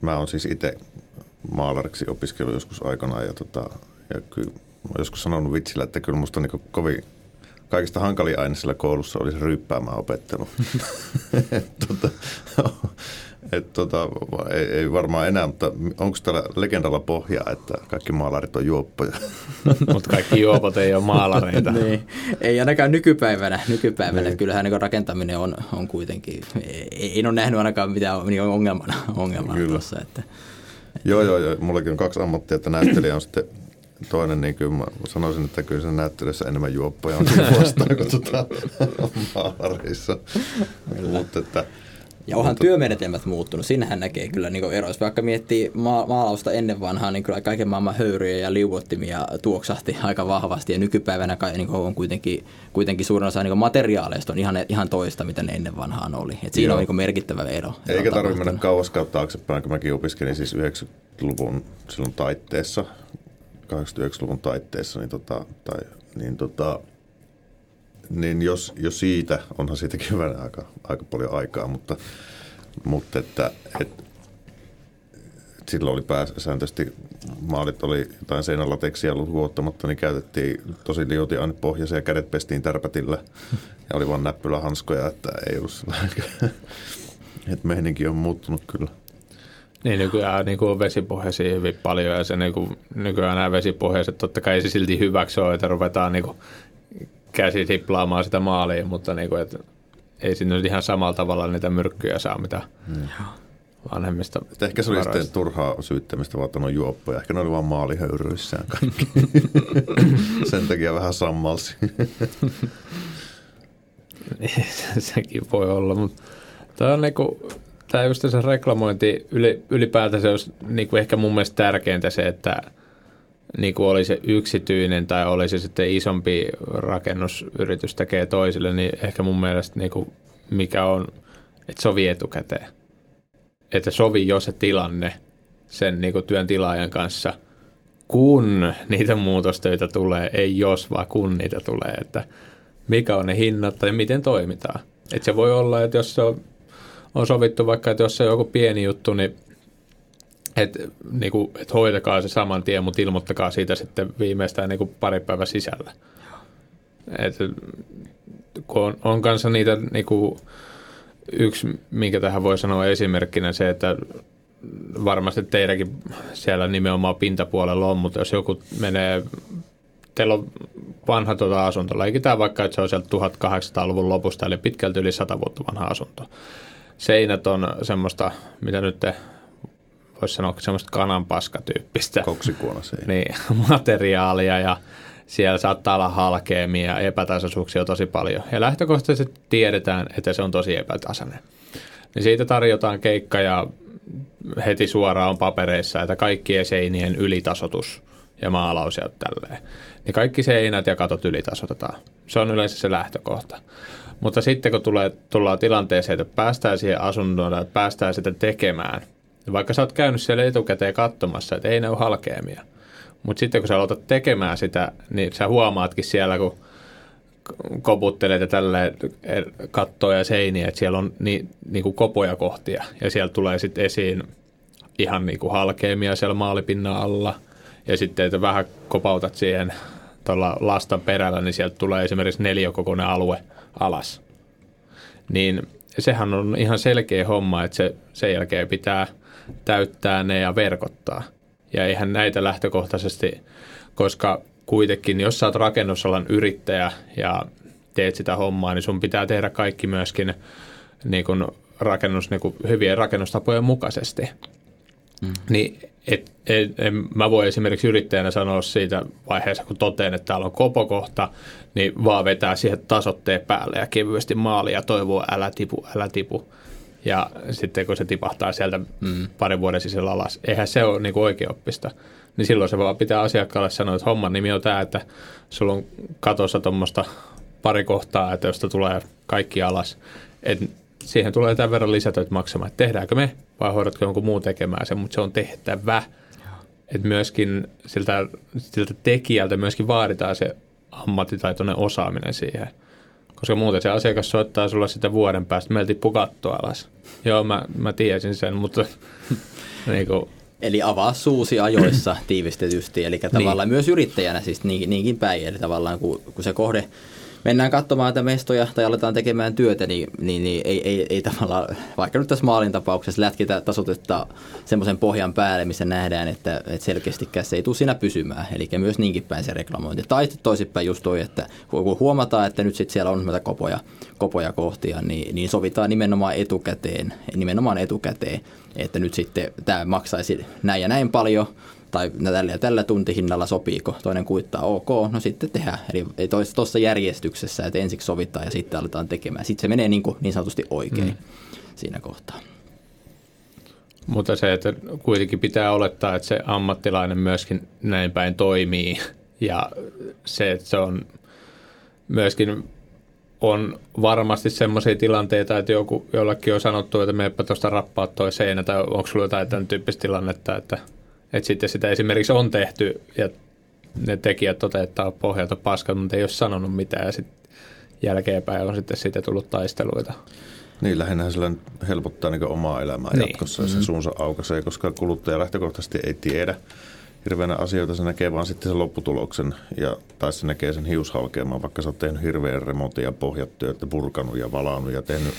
mä oon siis itse maalariksi opiskellut joskus aikanaan ja, tota, ja kyllä mä joskus sanonut vitsillä, että kyllä musta on niin kovin kaikista hankalin aine siellä koulussa oli se ryyppäämään opettelu. tota, et, tota, ei, ei, varmaan enää, mutta onko täällä legendalla pohjaa, että kaikki maalarit on juoppoja? mutta kaikki juopot ei ole maalareita. niin. Ei ainakaan nykypäivänä. nykypäivänä. Niin. Kyllähän niin rakentaminen on, on kuitenkin, ei, ei ole nähnyt ainakaan mitään niin ongelmana, ongelmana Kyllä. tuossa. Että, että, joo, joo, joo. Mullakin on kaksi ammattia, että näyttelijä on sitten toinen, niin kyllä mä sanoisin, että kyllä se näyttelyssä enemmän juoppoja on vastaan kuin tuota, maalareissa. Mutta että, ja onhan mutta... työmenetelmät muuttunut. Siinähän näkee kyllä niin eroja. Vaikka miettii ma- maalausta ennen vanhaa, niin kyllä kaiken maailman höyryjä ja liuottimia tuoksahti aika vahvasti. Ja nykypäivänä niin on kuitenkin, kuitenkin suurin osa niin materiaaleista on ihan, ihan toista, mitä ne ennen vanhaan oli. Et siinä Joo. on niin merkittävä ero. Eikä tarvitse mennä kauas taaksepäin, kun mäkin opiskelin siis 90-luvun silloin taitteessa 89-luvun taitteessa, niin, tota, tai, niin, tota, niin jos, jos siitä, onhan siitäkin vähän aika, aika paljon aikaa, mutta, mutta että, et, silloin oli pääsääntöisesti, maalit oli jotain seinälateksia lukuottamatta, niin käytettiin tosi liotiainepohjaisia ja kädet pestiin tärpätillä ja oli vain näppylähanskoja, että ei ollut että meininki on muuttunut kyllä. Niin nykyään niin kuin on vesipohjaisia hyvin paljon ja se niin kuin, nykyään nämä vesipohjaiset totta kai se silti hyväksi ole, että ruvetaan niin kuin, käsi tiplaamaan sitä maaliin, mutta niin kuin, että ei sinne ihan samalla tavalla niitä myrkkyjä saa, mitä hmm. vanhemmista että Ehkä se oli sitten turhaa syyttämistä, vaan on juoppoja. Ehkä ne oli vaan maalihöyryissään kaikki. Sen takia vähän sammalsi. Sekin voi olla, mutta tämä on niinku, tämä just se reklamointi ylipäätänsä olisi niin kuin ehkä mun mielestä tärkeintä se, että niin kuin oli se yksityinen tai oli se sitten isompi rakennusyritys tekee toisille, niin ehkä mun mielestä niin kuin mikä on, että sovi etukäteen. Että sovi jo se tilanne sen niin kuin työn tilaajan kanssa, kun niitä muutostöitä tulee, ei jos, vaan kun niitä tulee, että mikä on ne hinnat tai miten toimitaan. Että se voi olla, että jos se on on sovittu vaikka, että jos se on joku pieni juttu, niin että niin kuin, et hoitakaa se saman tien, mutta ilmoittakaa siitä sitten viimeistään niin kuin pari päivän sisällä. Et, kun on, on kanssa niitä niin kuin, yksi, minkä tähän voi sanoa esimerkkinä se, että varmasti teidänkin siellä nimenomaan pintapuolella on, mutta jos joku menee, teillä on vanha tuota asunto, leikitään vaikka, että se on sieltä 1800-luvun lopusta, eli pitkälti yli 100 vuotta vanha asunto seinät on semmoista, mitä nyt voisi sanoa, semmoista kananpaskatyyppistä. Niin, materiaalia ja siellä saattaa olla halkeamia ja epätasaisuuksia tosi paljon. Ja lähtökohtaisesti tiedetään, että se on tosi epätasainen. Niin siitä tarjotaan keikka ja heti suoraan papereissa, että kaikkien seinien ylitasotus ja maalaus ja tälleen. Niin kaikki seinät ja katot ylitasotetaan. Se on yleensä se lähtökohta. Mutta sitten kun tulee, tullaan tilanteeseen, että päästään siihen asuntoon että päästään sitä tekemään, niin vaikka sä oot käynyt siellä etukäteen katsomassa, että ei ne ole halkeamia, mutta sitten kun sä aloitat tekemään sitä, niin sä huomaatkin siellä, kun koputtelet ja tälleen kattoja ja seiniä, että siellä on ni, niin kuin kopoja kohtia. Ja siellä tulee sitten esiin ihan niin kuin halkeamia siellä maalipinnan alla. Ja sitten, että vähän kopautat siihen tuolla lastan perällä, niin sieltä tulee esimerkiksi neljäkokoinen alue – alas. Niin sehän on ihan selkeä homma, että se, sen jälkeen pitää täyttää ne ja verkottaa. Ja eihän näitä lähtökohtaisesti, koska kuitenkin, jos sä oot rakennusalan yrittäjä ja teet sitä hommaa, niin sun pitää tehdä kaikki myöskin niin kuin rakennus, niin kuin hyvien rakennustapojen mukaisesti. Mm. Niin et, et, et, mä voin esimerkiksi yrittäjänä sanoa siitä vaiheessa, kun toteen, että täällä on kopokohta, niin vaan vetää siihen tasotteen päälle ja kevyesti maali ja toivoo älä tipu, älä tipu. Ja sitten kun se tipahtaa sieltä mm. parin vuoden sisällä alas, eihän se ole niin oikeoppista. Niin silloin se vaan pitää asiakkaalle sanoa, että homman nimi on tämä, että sulla on katossa tuommoista pari kohtaa, että josta tulee kaikki alas. Et siihen tulee tämän verran lisätöitä maksamaan, että tehdäänkö me vai hoidatko jonkun muun tekemään sen, mutta se on tehtävä. Että myöskin siltä, siltä tekijältä myöskin vaaditaan se ammattitaitoinen osaaminen siihen. Koska muuten se asiakas soittaa sulla sitä vuoden päästä, meiltä tippuu katto alas. Joo, mä, mä tiesin sen, mutta niin kuin, Eli avaa suusi ajoissa tiivistetysti, eli tavallaan niin. myös yrittäjänä siis niinkin, niinkin päin, eli tavallaan kun, kun se kohde mennään katsomaan näitä mestoja tai aletaan tekemään työtä, niin, niin, niin ei, ei, ei tavallaan, vaikka nyt tässä maalin tapauksessa lätkitä tasotetta semmoisen pohjan päälle, missä nähdään, että, että selkeästi se ei tule siinä pysymään. Eli myös niinkin päin se reklamointi. Tai toisinpäin just toi, että kun huomataan, että nyt sitten siellä on näitä kopoja, kopoja kohtia, niin, niin sovitaan nimenomaan etukäteen, nimenomaan etukäteen, että nyt sitten tämä maksaisi näin ja näin paljon, tai tällä ja tällä tuntihinnalla sopiiko, toinen kuittaa ok, no sitten tehdään. Eli ei tuossa järjestyksessä, että ensiksi sovitaan ja sitten aletaan tekemään. Sitten se menee niin, kuin, niin sanotusti oikein mm. siinä kohtaa. Mutta se, että kuitenkin pitää olettaa, että se ammattilainen myöskin näin päin toimii ja se, että se on myöskin on varmasti semmoisia tilanteita, että joku, jollekin on sanottu, että meepä tuosta rappaa toi seinä, tai onko sulla jotain tämän tyyppistä tilannetta, että – että sitten sitä esimerkiksi on tehty ja ne tekijät toteuttaa pohjalta paskat, mutta ei ole sanonut mitään ja sitten jälkeenpäin on sitten siitä tullut taisteluita. Niin, lähinnä sillä helpottaa niin omaa elämää niin. jatkossa ja se mm-hmm. suunsa aukaisee, koska kuluttaja lähtökohtaisesti ei tiedä hirveänä asioita, se näkee vaan sitten sen lopputuloksen ja, tai se näkee sen hiushalkeamaan, vaikka sä oot tehnyt hirveän remontin ja pohjatyötä, purkanut ja valannut ja tehnyt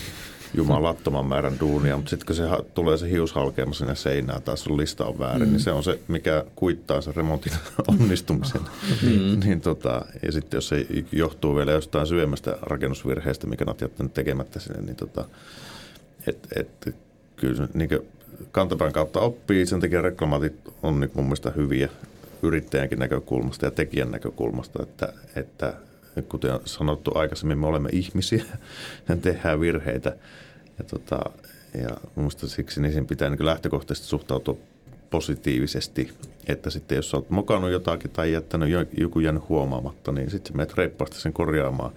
jumalattoman määrän duunia, mutta sitten kun se tulee se hius halkeama sinne seinään tai sun lista on väärin, niin mm. niin se on se, mikä kuittaa sen remontin onnistumisen. Mm. niin tota, ja sitten jos se johtuu vielä jostain syömästä rakennusvirheestä, mikä olet jättänyt tekemättä sinne, niin tota, et, et, kyllä niin kantapään kautta oppii, sen takia reklamaatit on niin mun mielestä hyviä yrittäjänkin näkökulmasta ja tekijän näkökulmasta, että, että kuten sanottu aikaisemmin, me olemme ihmisiä ja tehdään virheitä. Ja, tota, ja minusta siksi niin sen pitää niin lähtökohtaisesti suhtautua positiivisesti, että sitten jos olet mokannut jotakin tai jättänyt joku jäänyt huomaamatta, niin sitten menet reippaasti sen korjaamaan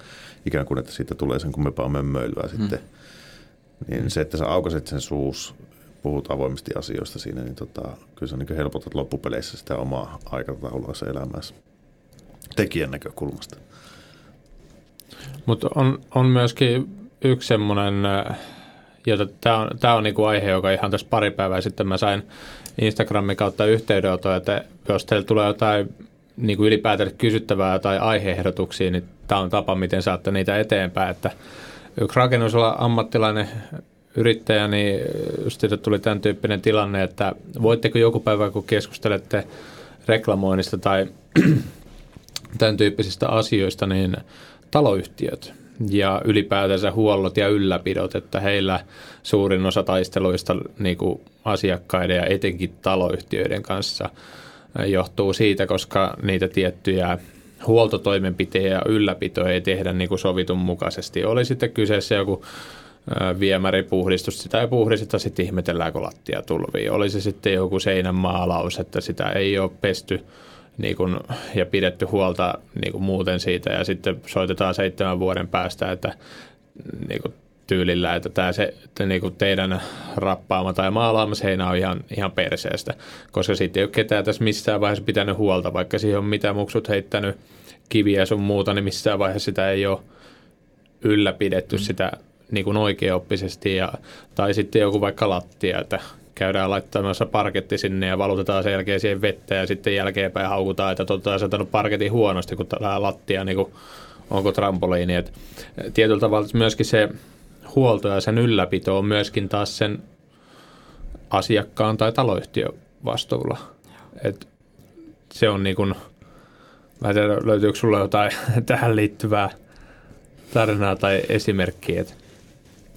ikään kuin, että siitä tulee sen kummempaa mömmöilyä mm. sitten. Niin se, että sä aukaset sen suus, puhut avoimesti asioista siinä, niin tota, kyllä sä niin helpotat loppupeleissä sitä omaa aikataulua se elämässä tekijän näkökulmasta. Mutta on, on myöskin yksi semmoinen, äh, tämä on, tää on niinku aihe, joka ihan tässä pari päivää sitten mä sain Instagramin kautta yhteydenotoa, että jos teillä tulee jotain niinku ylipäätään kysyttävää tai aiheehdotuksia, niin tämä on tapa, miten saatte niitä eteenpäin. Että yksi rakennusala ammattilainen yrittäjä, niin just tuli tämän tyyppinen tilanne, että voitteko joku päivä, kun keskustelette reklamoinnista tai tämän tyyppisistä asioista, niin taloyhtiöt ja ylipäätänsä huollot ja ylläpidot, että heillä suurin osa taisteluista niin kuin asiakkaiden ja etenkin taloyhtiöiden kanssa johtuu siitä, koska niitä tiettyjä huoltotoimenpiteitä ja ylläpitoja ei tehdä niin kuin sovitun mukaisesti. Oli sitten kyseessä joku viemäripuhdistus, sitä ei puhdisteta, sitten ihmetellään, kun lattia tulvii. Oli se sitten joku seinän maalaus, että sitä ei ole pesty niin kuin, ja pidetty huolta niin kuin muuten siitä ja sitten soitetaan seitsemän vuoden päästä, että niin kuin tyylillä, että tämä se, että niin kuin teidän rappaama tai maalaama seinä on ihan, ihan perseestä, koska sitten ei ole ketään tässä missään vaiheessa pitänyt huolta, vaikka siihen on mitä muksut heittänyt kiviä sun muuta, niin missään vaiheessa sitä ei ole ylläpidetty mm. sitä niin kuin oikeaoppisesti ja, tai sitten joku vaikka lattia, että käydään laittamassa parketti sinne ja valutetaan sen jälkeen siihen vettä ja sitten jälkeenpäin haukutaan, että tuota, asetanut parketin huonosti, kun tämä lattia niin kuin, onko trampoliini. Et tietyllä tavalla myöskin se huolto ja sen ylläpito on myöskin taas sen asiakkaan tai taloyhtiön vastuulla. Et se on niin kuin, mä en tiedä, löytyykö sulla jotain tähän liittyvää tarinaa tai esimerkkiä? Että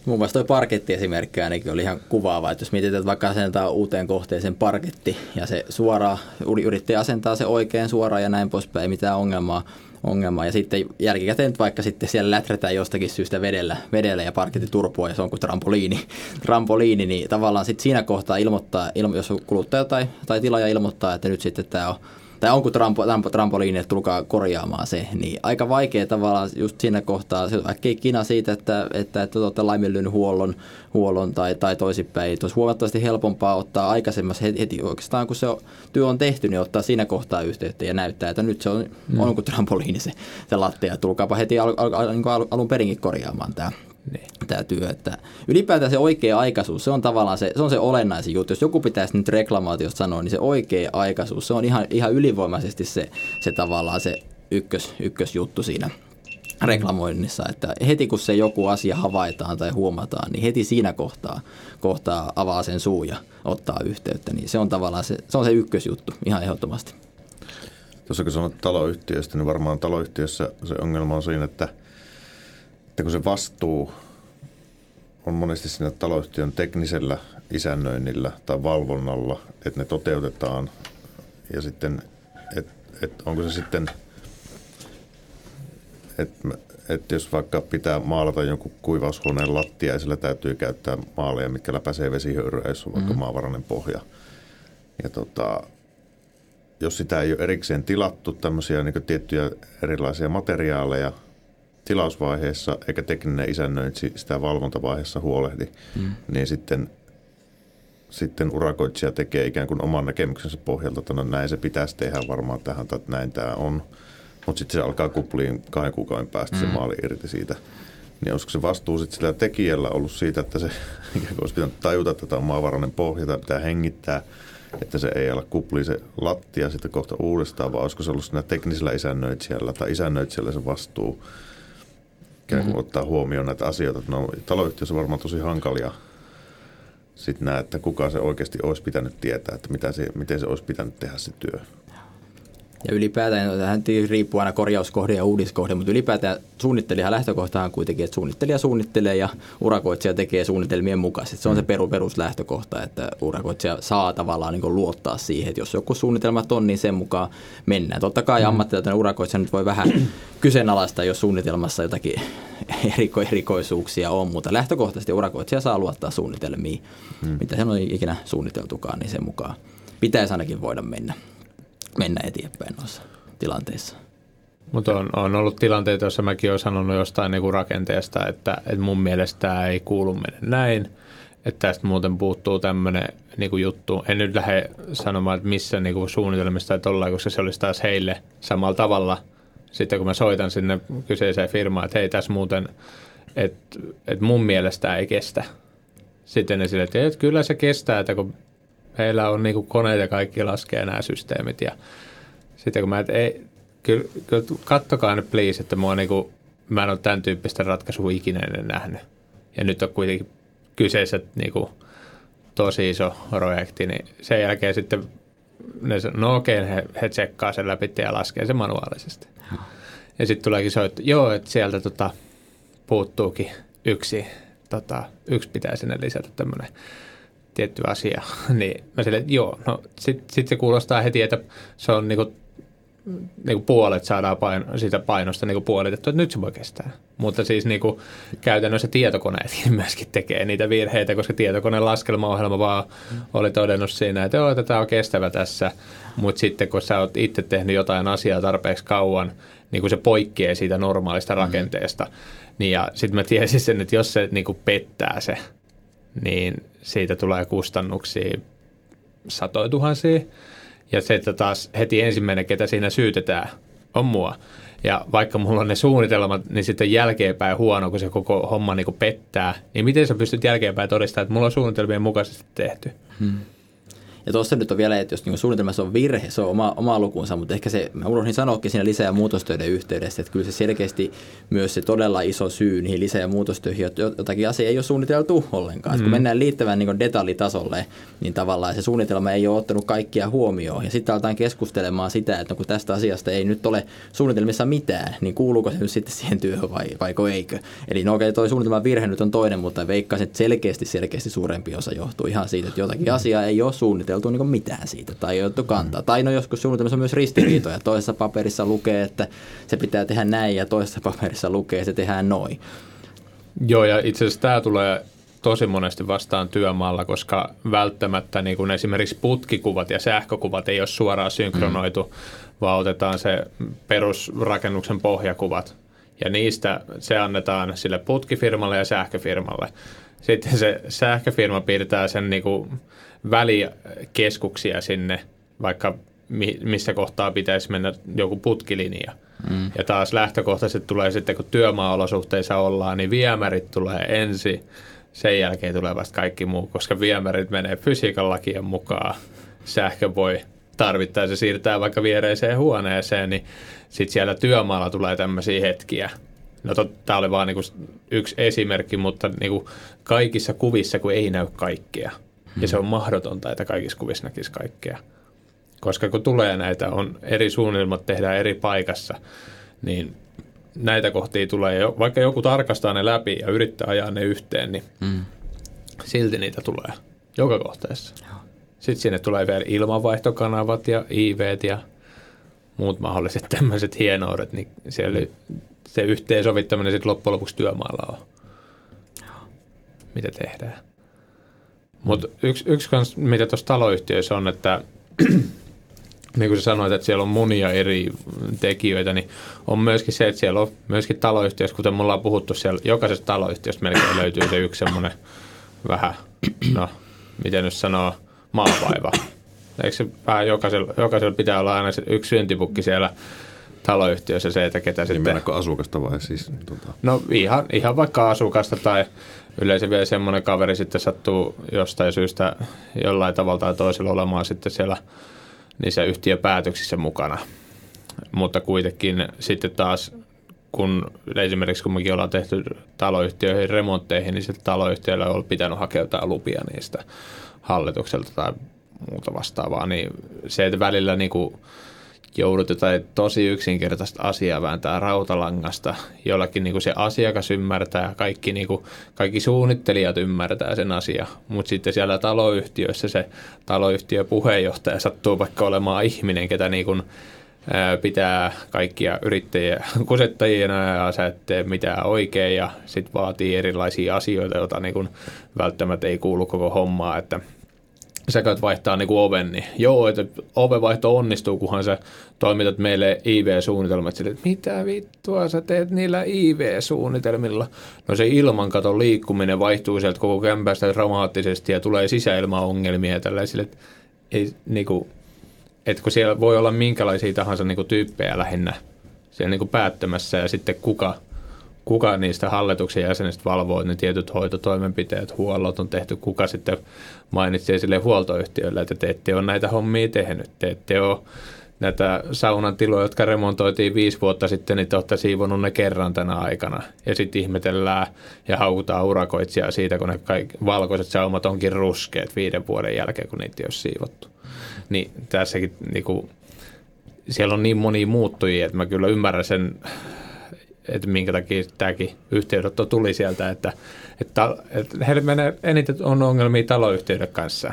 Mun mielestä toi parkettiesimerkki ainakin oli ihan kuvaava, että jos mietitään, että vaikka asentaa uuteen kohteeseen parketti ja se suoraan, yrittäjä asentaa se oikein suoraan ja näin poispäin, ei mitään ongelmaa, ongelmaa. Ja sitten jälkikäteen vaikka sitten siellä läträtään jostakin syystä vedellä, vedellä ja parketti turpua ja se on kuin trampoliini, trampoliini niin tavallaan sitten siinä kohtaa ilmoittaa, jos kuluttaja tai, tai tilaaja ilmoittaa, että nyt sitten tämä on tai onko trampo, trampo, trampoliini, että tulkaa korjaamaan se, niin aika vaikea tavallaan just siinä kohtaa, se äkkiä kina siitä, että, että, että olette laiminlyönyt huollon, huollon tai, tai toisinpäin. Olisi huomattavasti helpompaa ottaa aikaisemmassa heti oikeastaan, kun se on, työ on tehty, niin ottaa siinä kohtaa yhteyttä ja näyttää, että nyt se on, mm. on kuin trampoliini se, se lattia. Tulkaapa heti al, al, al, niin al, alun perinkin korjaamaan tämä niin. tämä työ. Että ylipäätään se oikea aikaisuus, se on tavallaan se, se, on se olennaisin juttu. Jos joku pitäisi nyt reklamaatiosta sanoa, niin se oikea aikaisuus, se on ihan, ihan ylivoimaisesti se, se tavallaan se ykkös, ykkösjuttu siinä reklamoinnissa, että heti kun se joku asia havaitaan tai huomataan, niin heti siinä kohtaa, kohtaa avaa sen suu ja ottaa yhteyttä, niin se on tavallaan se, se, on se ykkösjuttu ihan ehdottomasti. Tuossa kun sanot taloyhtiöstä, niin varmaan taloyhtiössä se ongelma on siinä, että – että kun se vastuu on monesti siinä taloyhtiön teknisellä isännöinnillä tai valvonnalla, että ne toteutetaan ja sitten, että et onko se sitten, että et jos vaikka pitää maalata jonkun kuivaushuoneen lattia ja sillä täytyy käyttää maaleja, mitkä läpäisee vesihöyryä, jos on vaikka mm-hmm. maavarainen pohja. Ja tota, jos sitä ei ole erikseen tilattu, tämmöisiä niin tiettyjä erilaisia materiaaleja – tilausvaiheessa eikä tekninen isännöintsi sitä valvontavaiheessa huolehdi, mm. niin sitten, sitten urakoitsija tekee ikään kuin oman näkemyksensä pohjalta, että no näin se pitäisi tehdä varmaan tähän tai näin tämä on. Mutta sitten se alkaa kupliin kahden kuukauden päästä mm. se maali irti siitä. Niin olisiko se vastuu sitten sillä tekijällä ollut siitä, että se ikään kuin olisi pitänyt tajuta, että tämä on maavarainen pohja tai pitää hengittää, että se ei ala kupli se lattia sitten kohta uudestaan, vai olisiko se ollut siinä teknisellä isännöitsijällä tai isännöitsijällä se vastuu ikään kuin mm-hmm. ottaa huomioon näitä asioita. No, taloyhtiössä on varmaan tosi hankalia sitten näe, että kuka se oikeasti olisi pitänyt tietää, että mitä se, miten se olisi pitänyt tehdä se työ. Ja ylipäätään, no, tähän riippuu aina korjauskohde ja uudiskohde, mutta ylipäätään suunnittelijan lähtökohta on kuitenkin, että suunnittelija suunnittelee ja urakoitsija tekee suunnitelmien mukaisesti. Se on se mm. peru, peruslähtökohta, että urakoitsija saa tavallaan niin luottaa siihen, että jos joku suunnitelmat on, niin sen mukaan mennään. Totta kai mm. ammattilainen urakoitsija nyt voi vähän kyseenalaista, jos suunnitelmassa jotakin eriko, erikoisuuksia on, mutta lähtökohtaisesti urakoitsija saa luottaa suunnitelmiin, mm. mitä sen on ikinä suunniteltukaan, niin sen mukaan pitäisi ainakin voida mennä mennä eteenpäin noissa tilanteissa. Mutta on, on ollut tilanteita, joissa mäkin olen sanonut jostain niinku rakenteesta, että, että mun mielestä tämä ei kuulu mennä näin, että tästä muuten puuttuu tämmöinen niinku juttu. En nyt lähde sanomaan, että missä niinku suunnitelmista ollaan, koska se olisi taas heille samalla tavalla. Sitten kun mä soitan sinne kyseiseen firmaan, että hei tässä muuten, että, että mun mielestä ei kestä. Sitten ne sille, että, että kyllä se kestää, että kun Heillä on niin koneet ja kaikki laskee nämä systeemit. Ja sitten kun mä, et, ei, kyllä, kyllä kattokaa nyt please, että mua niin kuin, mä en ole tämän tyyppistä ratkaisua ikinä ennen nähnyt. Ja nyt on kuitenkin kyseessä niin kuin, tosi iso projekti, niin sen jälkeen sitten ne, no okei, he, he tsekkaa sen läpi ja laskee sen manuaalisesti. Ja sitten tuleekin se, että joo, että sieltä tota, puuttuukin yksi, tota, yksi pitää sinne lisätä tämmöinen tietty asia, niin mä sille, että joo, no sitten sit se kuulostaa heti, että se on niinku, niinku puolet saadaan paino, siitä painosta niinku puolitettu, että nyt se voi kestää. Mutta siis niinku, käytännössä tietokoneet myöskin tekee niitä virheitä, koska tietokoneen laskelmaohjelma vaan oli todennut siinä, että joo, tämä on kestävä tässä, mutta sitten kun sä oot itse tehnyt jotain asiaa tarpeeksi kauan, niin se poikkeaa siitä normaalista mm-hmm. rakenteesta, niin ja sitten mä tiesin sen, että jos se niinku pettää se, niin siitä tulee kustannuksia satoja tuhansia. Ja se, että taas heti ensimmäinen, ketä siinä syytetään, on mua. Ja vaikka mulla on ne suunnitelmat, niin sitten jälkeenpäin huono, kun se koko homma niin pettää, niin miten sä pystyt jälkeenpäin todistamaan, että mulla on suunnitelmien mukaisesti tehty? Hmm. Ja tuossa nyt on vielä, että jos niin suunnitelmassa on virhe, se on oma, oma lukunsa, mutta ehkä se, mä unohdin sanoakin siinä lisä- ja muutostöiden yhteydessä, että kyllä se selkeästi myös se todella iso syy niihin lisä- ja muutostöihin, että jotakin asiaa ei ole suunniteltu ollenkaan. Mm. kun mennään liittävän niin detaljitasolle, niin tavallaan se suunnitelma ei ole ottanut kaikkia huomioon. Ja sitten aletaan keskustelemaan sitä, että no kun tästä asiasta ei nyt ole suunnitelmissa mitään, niin kuuluuko se nyt sitten siihen työhön vai, vaiko eikö. Eli no okei, okay, toi suunnitelman virhe nyt on toinen, mutta veikkaisin, että selkeästi, selkeästi suurempi osa johtuu ihan siitä, että jotakin mm. asiaa ei ole suunniteltu niin mitään siitä tai ei ole kantaa. Mm. Tai no joskus suunnitelmassa on myös ristiriitoja. Toisessa paperissa lukee, että se pitää tehdä näin ja toisessa paperissa lukee, että se tehdään noin. Joo, ja itse asiassa tämä tulee tosi monesti vastaan työmaalla, koska välttämättä niin kuin esimerkiksi putkikuvat ja sähkökuvat ei ole suoraan synkronoitu, mm. vaan otetaan se perusrakennuksen pohjakuvat ja niistä se annetaan sille putkifirmalle ja sähköfirmalle. Sitten se sähköfirma piirtää sen niin kuin välikeskuksia sinne, vaikka missä kohtaa pitäisi mennä joku putkilinja. Mm. Ja taas lähtökohtaisesti tulee sitten, kun työmaaolosuhteissa ollaan, niin viemärit tulee ensin, sen jälkeen tulee vasta kaikki muu, koska viemärit menee fysiikan lakien mukaan. Sähkö voi tarvittaessa siirtää vaikka viereiseen huoneeseen, niin sitten siellä työmaalla tulee tämmöisiä hetkiä. No tämä oli vaan niinku yksi esimerkki, mutta niinku kaikissa kuvissa, kun ei näy kaikkea. Ja se on mahdotonta, että kaikissa kuvissa näkisi kaikkea. Koska kun tulee näitä, on eri suunnitelmat, tehdään eri paikassa, niin näitä kohtia tulee, jo, vaikka joku tarkastaa ne läpi ja yrittää ajaa ne yhteen, niin mm. silti niitä tulee joka kohteessa. Sitten sinne tulee vielä ilmanvaihtokanavat ja IV ja muut mahdolliset tämmöiset hienoudet, niin siellä se yhteensovittaminen sitten loppujen lopuksi työmaalla on. Mitä tehdään. Mutta yksi, yksi kans, mitä tuossa taloyhtiöissä on, että niin kuin sä sanoit, että siellä on monia eri tekijöitä, niin on myöskin se, että siellä on myöskin taloyhtiöissä, kuten me ollaan puhuttu siellä, jokaisesta taloyhtiöstä melkein löytyy se yksi semmoinen vähän, no, miten nyt sanoo, maavaiva. Eikö se vähän jokaisella, jokaisella pitää olla aina se yksi syntipukki siellä taloyhtiössä se, että ketä sitten... Nimenomaan asukasta vai siis? Tota... No ihan, ihan vaikka asukasta tai yleensä vielä semmoinen kaveri sitten sattuu jostain syystä jollain tavalla tai toisella olemaan sitten siellä niissä yhtiöpäätöksissä mukana. Mutta kuitenkin sitten taas, kun esimerkiksi kun mekin ollaan tehty taloyhtiöihin remontteihin, niin sitten taloyhtiöillä on pitänyt hakeutua lupia niistä hallitukselta tai muuta vastaavaa, niin se, että välillä niin kuin joudut jotain tosi yksinkertaista asiaa vääntää rautalangasta, jollakin niin kuin se asiakas ymmärtää, kaikki, niin kuin, kaikki suunnittelijat ymmärtää sen asian, mutta sitten siellä taloyhtiössä se taloyhtiöpuheenjohtaja sattuu vaikka olemaan ihminen, ketä niin kuin, pitää kaikkia yrittäjiä kusettajina ja sä et tee mitään oikein ja sitten vaatii erilaisia asioita, joita niin kuin välttämättä ei kuulu koko hommaa, että – sä käyt vaihtaa niin kuin oven, niin joo, että ovenvaihto onnistuu, kunhan sä toimitat meille IV-suunnitelmat. Sille, että mitä vittua sä teet niillä IV-suunnitelmilla? No se ilmankaton liikkuminen vaihtuu sieltä koko kämpästä dramaattisesti ja tulee sisäilmaongelmia ja tällaisille, että ei, niin kuin, että kun siellä voi olla minkälaisia tahansa niin kuin tyyppejä lähinnä siellä niin kuin päättämässä ja sitten kuka – kuka niistä hallituksen jäsenistä valvoo, että ne tietyt hoitotoimenpiteet, huollot on tehty, kuka sitten mainitsee sille huoltoyhtiölle, että te ette ole näitä hommia tehnyt, te ette ole näitä saunan tiloja, jotka remontoitiin viisi vuotta sitten, niin te olette siivonut ne kerran tänä aikana. Ja sitten ihmetellään ja haukutaan urakoitsijaa siitä, kun ne kaikki valkoiset saumat onkin ruskeat viiden vuoden jälkeen, kun niitä ei ole siivottu. Niin tässäkin niin kuin, siellä on niin monia muuttujia, että mä kyllä ymmärrän sen että minkä takia tämäkin yhteydenotto tuli sieltä, että, että, että heille menee eniten on ongelmia taloyhtiöiden kanssa.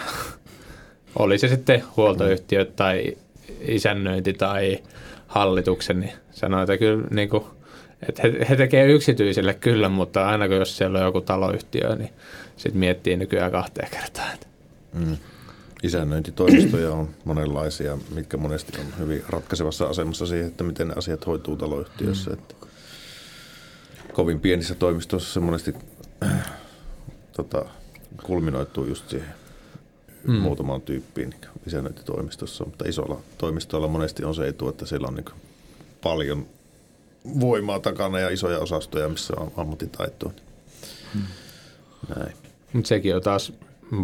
Oli se sitten huoltoyhtiö tai isännöinti tai hallituksen, niin sanoi, että kyllä niin kuin, että he, he tekee yksityisille kyllä, mutta aina kun jos siellä on joku taloyhtiö, niin sitten miettii nykyään kahteen kertaan. Mm. Isännöintitoimistoja on monenlaisia, mitkä monesti on hyvin ratkaisevassa asemassa siihen, että miten asiat hoituu taloyhtiössä. Mm. Että kovin pienissä toimistoissa se monesti äh, tota, kulminoituu just siihen mm. muutamaan tyyppiin niin isännöintitoimistossa, mutta isolla toimistolla monesti on se etu, että siellä on niin paljon voimaa takana ja isoja osastoja, missä on ammattitaitoa. Mm. Näin. Mutta sekin on taas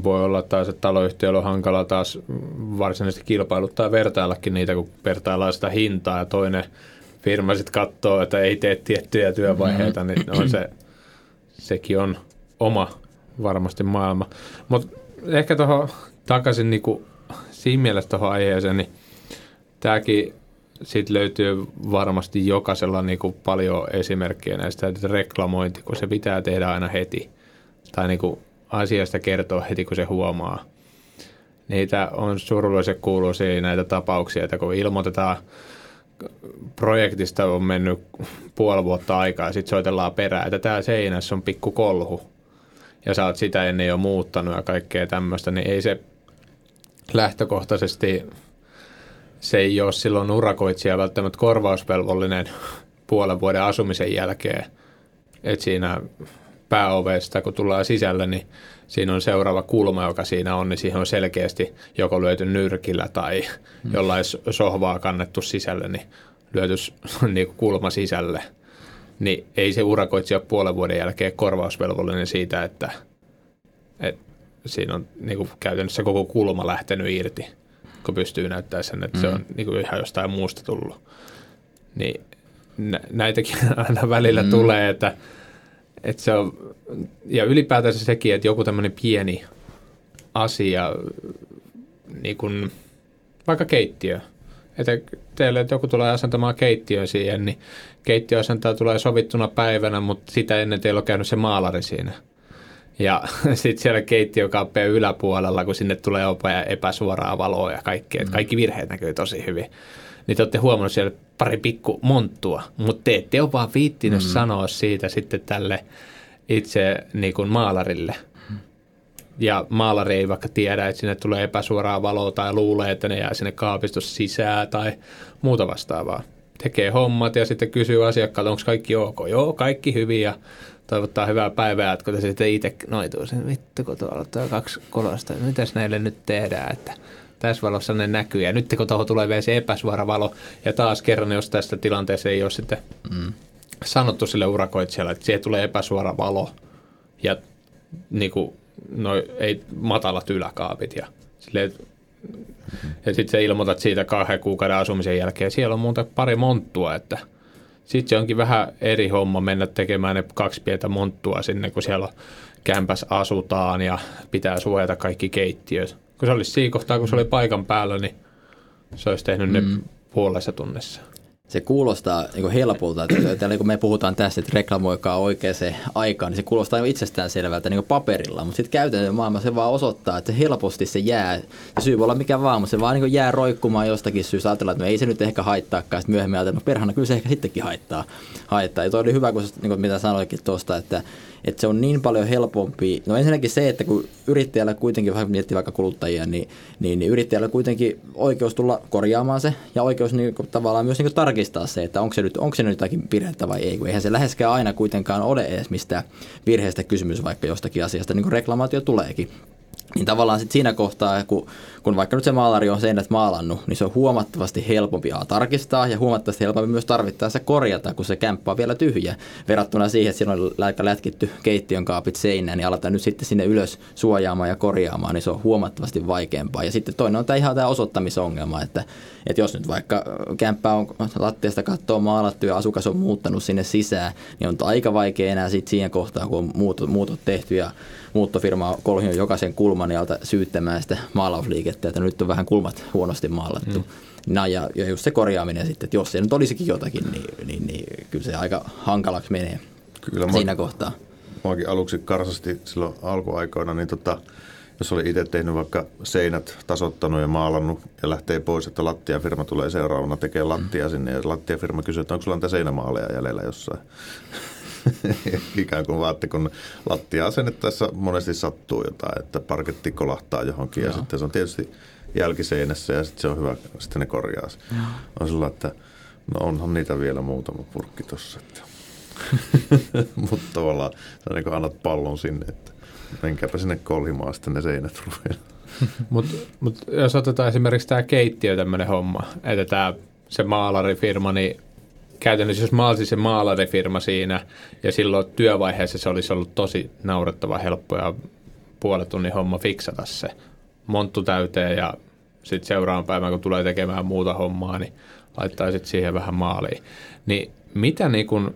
voi olla taas, että taloyhtiöllä on hankala taas varsinaisesti kilpailuttaa vertaillakin niitä, kun vertaillaan sitä hintaa ja toinen firma sitten katsoo, että ei tee tiettyjä työvaiheita, mm-hmm. niin on se, sekin on oma varmasti maailma. Mutta ehkä tuohon takaisin niinku, siinä mielessä tuohon aiheeseen, niin tämäkin sitten löytyy varmasti jokaisella niinku paljon esimerkkejä näistä, että reklamointi, kun se pitää tehdä aina heti. Tai niinku asiasta kertoa heti, kun se huomaa. Niitä on surullisen kuuluisia näitä tapauksia, että kun ilmoitetaan projektista on mennyt puoli vuotta aikaa ja sitten soitellaan perään, että tämä seinässä on pikku kolhu. Ja sä oot sitä ennen jo muuttanut ja kaikkea tämmöistä, niin ei se lähtökohtaisesti, se ei ole silloin urakoitsija välttämättä korvausvelvollinen puolen vuoden asumisen jälkeen, että siinä pääovesta, kun tullaan sisälle, niin siinä on seuraava kulma, joka siinä on, niin siihen on selkeästi joko lyöty nyrkillä tai mm. jollain sohvaa kannettu sisälle, niin lyöty niin kuin kulma sisälle. Niin ei se urakoitsija puolen vuoden jälkeen korvausvelvollinen siitä, että, että siinä on niin kuin käytännössä koko kulma lähtenyt irti, kun pystyy näyttämään sen, että mm. se on niin kuin ihan jostain muusta tullut. Niin näitäkin aina välillä mm. tulee, että että se on, ja ylipäätänsä sekin, että joku tämmöinen pieni asia, niin kuin vaikka keittiö, että teille että joku tulee asentamaan keittiön siihen, niin keittiöasentaa tulee sovittuna päivänä, mutta sitä ennen teillä on käynyt se maalari siinä. Ja sitten siellä keittiökaappeen yläpuolella, kun sinne tulee jopa epäsuoraa valoa ja kaikkea, mm. kaikki virheet näkyy tosi hyvin. Niin te olette huomannut siellä pari pikku monttua, mutta te ette ole vaan viittinyt mm. sanoa siitä sitten tälle itse niin kuin maalarille. Ja maalari ei vaikka tiedä, että sinne tulee epäsuoraa valoa tai luulee, että ne jää sinne kaapistossa sisään tai muuta vastaavaa. Tekee hommat ja sitten kysyy asiakkaalta, onko kaikki ok. Joo, kaikki hyvin ja toivottaa hyvää päivää, että kun te sitten itse noituu sen, vittu kun tuolla on kaksi kolosta, mitäs näille nyt tehdään, että tässä valossa ne näkyy. Ja nyt kun tuohon tulee vielä se epäsuora valo, ja taas kerran, jos tästä tilanteessa ei ole sitten mm. sanottu sille urakoitsijalle, että siihen tulee epäsuora valo, ja niin kuin, no, ei matalat yläkaapit, ja silleen, ja sitten sä ilmoitat siitä kahden kuukauden asumisen jälkeen, siellä on muuta pari monttua, että sitten se onkin vähän eri homma mennä tekemään ne kaksi pientä monttua sinne, kun siellä kämpäs asutaan ja pitää suojata kaikki keittiöt kun se olisi siinä kohtaa, kun se oli paikan päällä, niin se olisi tehnyt ne mm. puolessa tunnissa. Se kuulostaa niin helpolta, että, kun me puhutaan tästä, että reklamoikaa oikeaan aikaan, niin se kuulostaa jo itsestään selvältä niin paperilla, mutta sitten käytännön maailmassa se vaan osoittaa, että helposti se jää, se syy voi olla mikä vaan, mutta se vaan niin jää roikkumaan jostakin syystä, ajatellaan, että no ei se nyt ehkä haittaakaan, sitten myöhemmin ajatellaan, että no perhana kyllä se ehkä sittenkin haittaa. haittaa. Ja toi oli hyvä, kun niin kuin mitä sanoikin tuosta, että että se on niin paljon helpompi. No ensinnäkin se, että kun yrittäjällä kuitenkin, vähän miettii vaikka kuluttajia, niin, niin, niin yrittäjällä kuitenkin oikeus tulla korjaamaan se ja oikeus niin kuin, tavallaan myös niin kuin tarkistaa se, että onko se, nyt, onko se nyt jotakin virhettä vai ei, kun eihän se läheskään aina kuitenkaan ole edes mistä virheestä kysymys vaikka jostakin asiasta, niin kuin reklamaatio tuleekin. Niin tavallaan sit siinä kohtaa, kun, kun vaikka nyt se maalari on seinät maalannut, niin se on huomattavasti helpompi a, tarkistaa ja huomattavasti helpompi myös tarvittaessa korjata, kun se kämppä on vielä tyhjä. Verrattuna siihen, että siinä on lätkitty keittiön kaapit seinään, niin aletaan nyt sitten sinne ylös suojaamaan ja korjaamaan, niin se on huomattavasti vaikeampaa. Ja sitten toinen on tämä ihan tämä osoittamisongelma, että, että jos nyt vaikka kämppä on lattiasta kattoa maalattu ja asukas on muuttanut sinne sisään, niin on aika vaikea enää sitten siihen kohtaan, kun on muutot, muutot tehty ja muuttofirma kolhin jokaisen kulman alta syyttämään sitä maalausliikettä, että nyt on vähän kulmat huonosti maalattu. Mm. No, ja, ja just se korjaaminen sitten, että jos se nyt olisikin jotakin, niin, niin, niin kyllä se aika hankalaksi menee kyllä, siinä mä, kohtaa. Mäkin aluksi karsasti silloin alkuaikoina, niin tota, jos oli itse tehnyt vaikka seinät tasottanut ja maalannut ja lähtee pois, että lattiafirma tulee seuraavana tekemään lattia mm. sinne ja lattiafirma kysyy, että onko sulla niitä seinämaaleja jäljellä jossain. ikään kuin vaatte, kun lattia asennettaessa monesti sattuu jotain, että parketti kolahtaa johonkin Joo. ja sitten se on tietysti jälkiseinässä ja sitten se on hyvä, sitten ne korjaa On sillä, että no onhan niitä vielä muutama purkki tuossa. Että. Mutta tavallaan sä niin annat pallon sinne, että menkääpä sinne kolhimaan sitten ne seinät ruveilla. Mutta mut jos otetaan esimerkiksi tämä keittiö tämmöinen homma, että tämä se maalarifirma, niin käytännössä jos mä olisin se maalarifirma siinä ja silloin työvaiheessa se olisi ollut tosi naurettava helppo ja puolet tunnin homma fiksata se monttu täyteen ja sitten seuraavan päivän, kun tulee tekemään muuta hommaa, niin laittaa sitten siihen vähän maaliin. Niin mitä niin kun,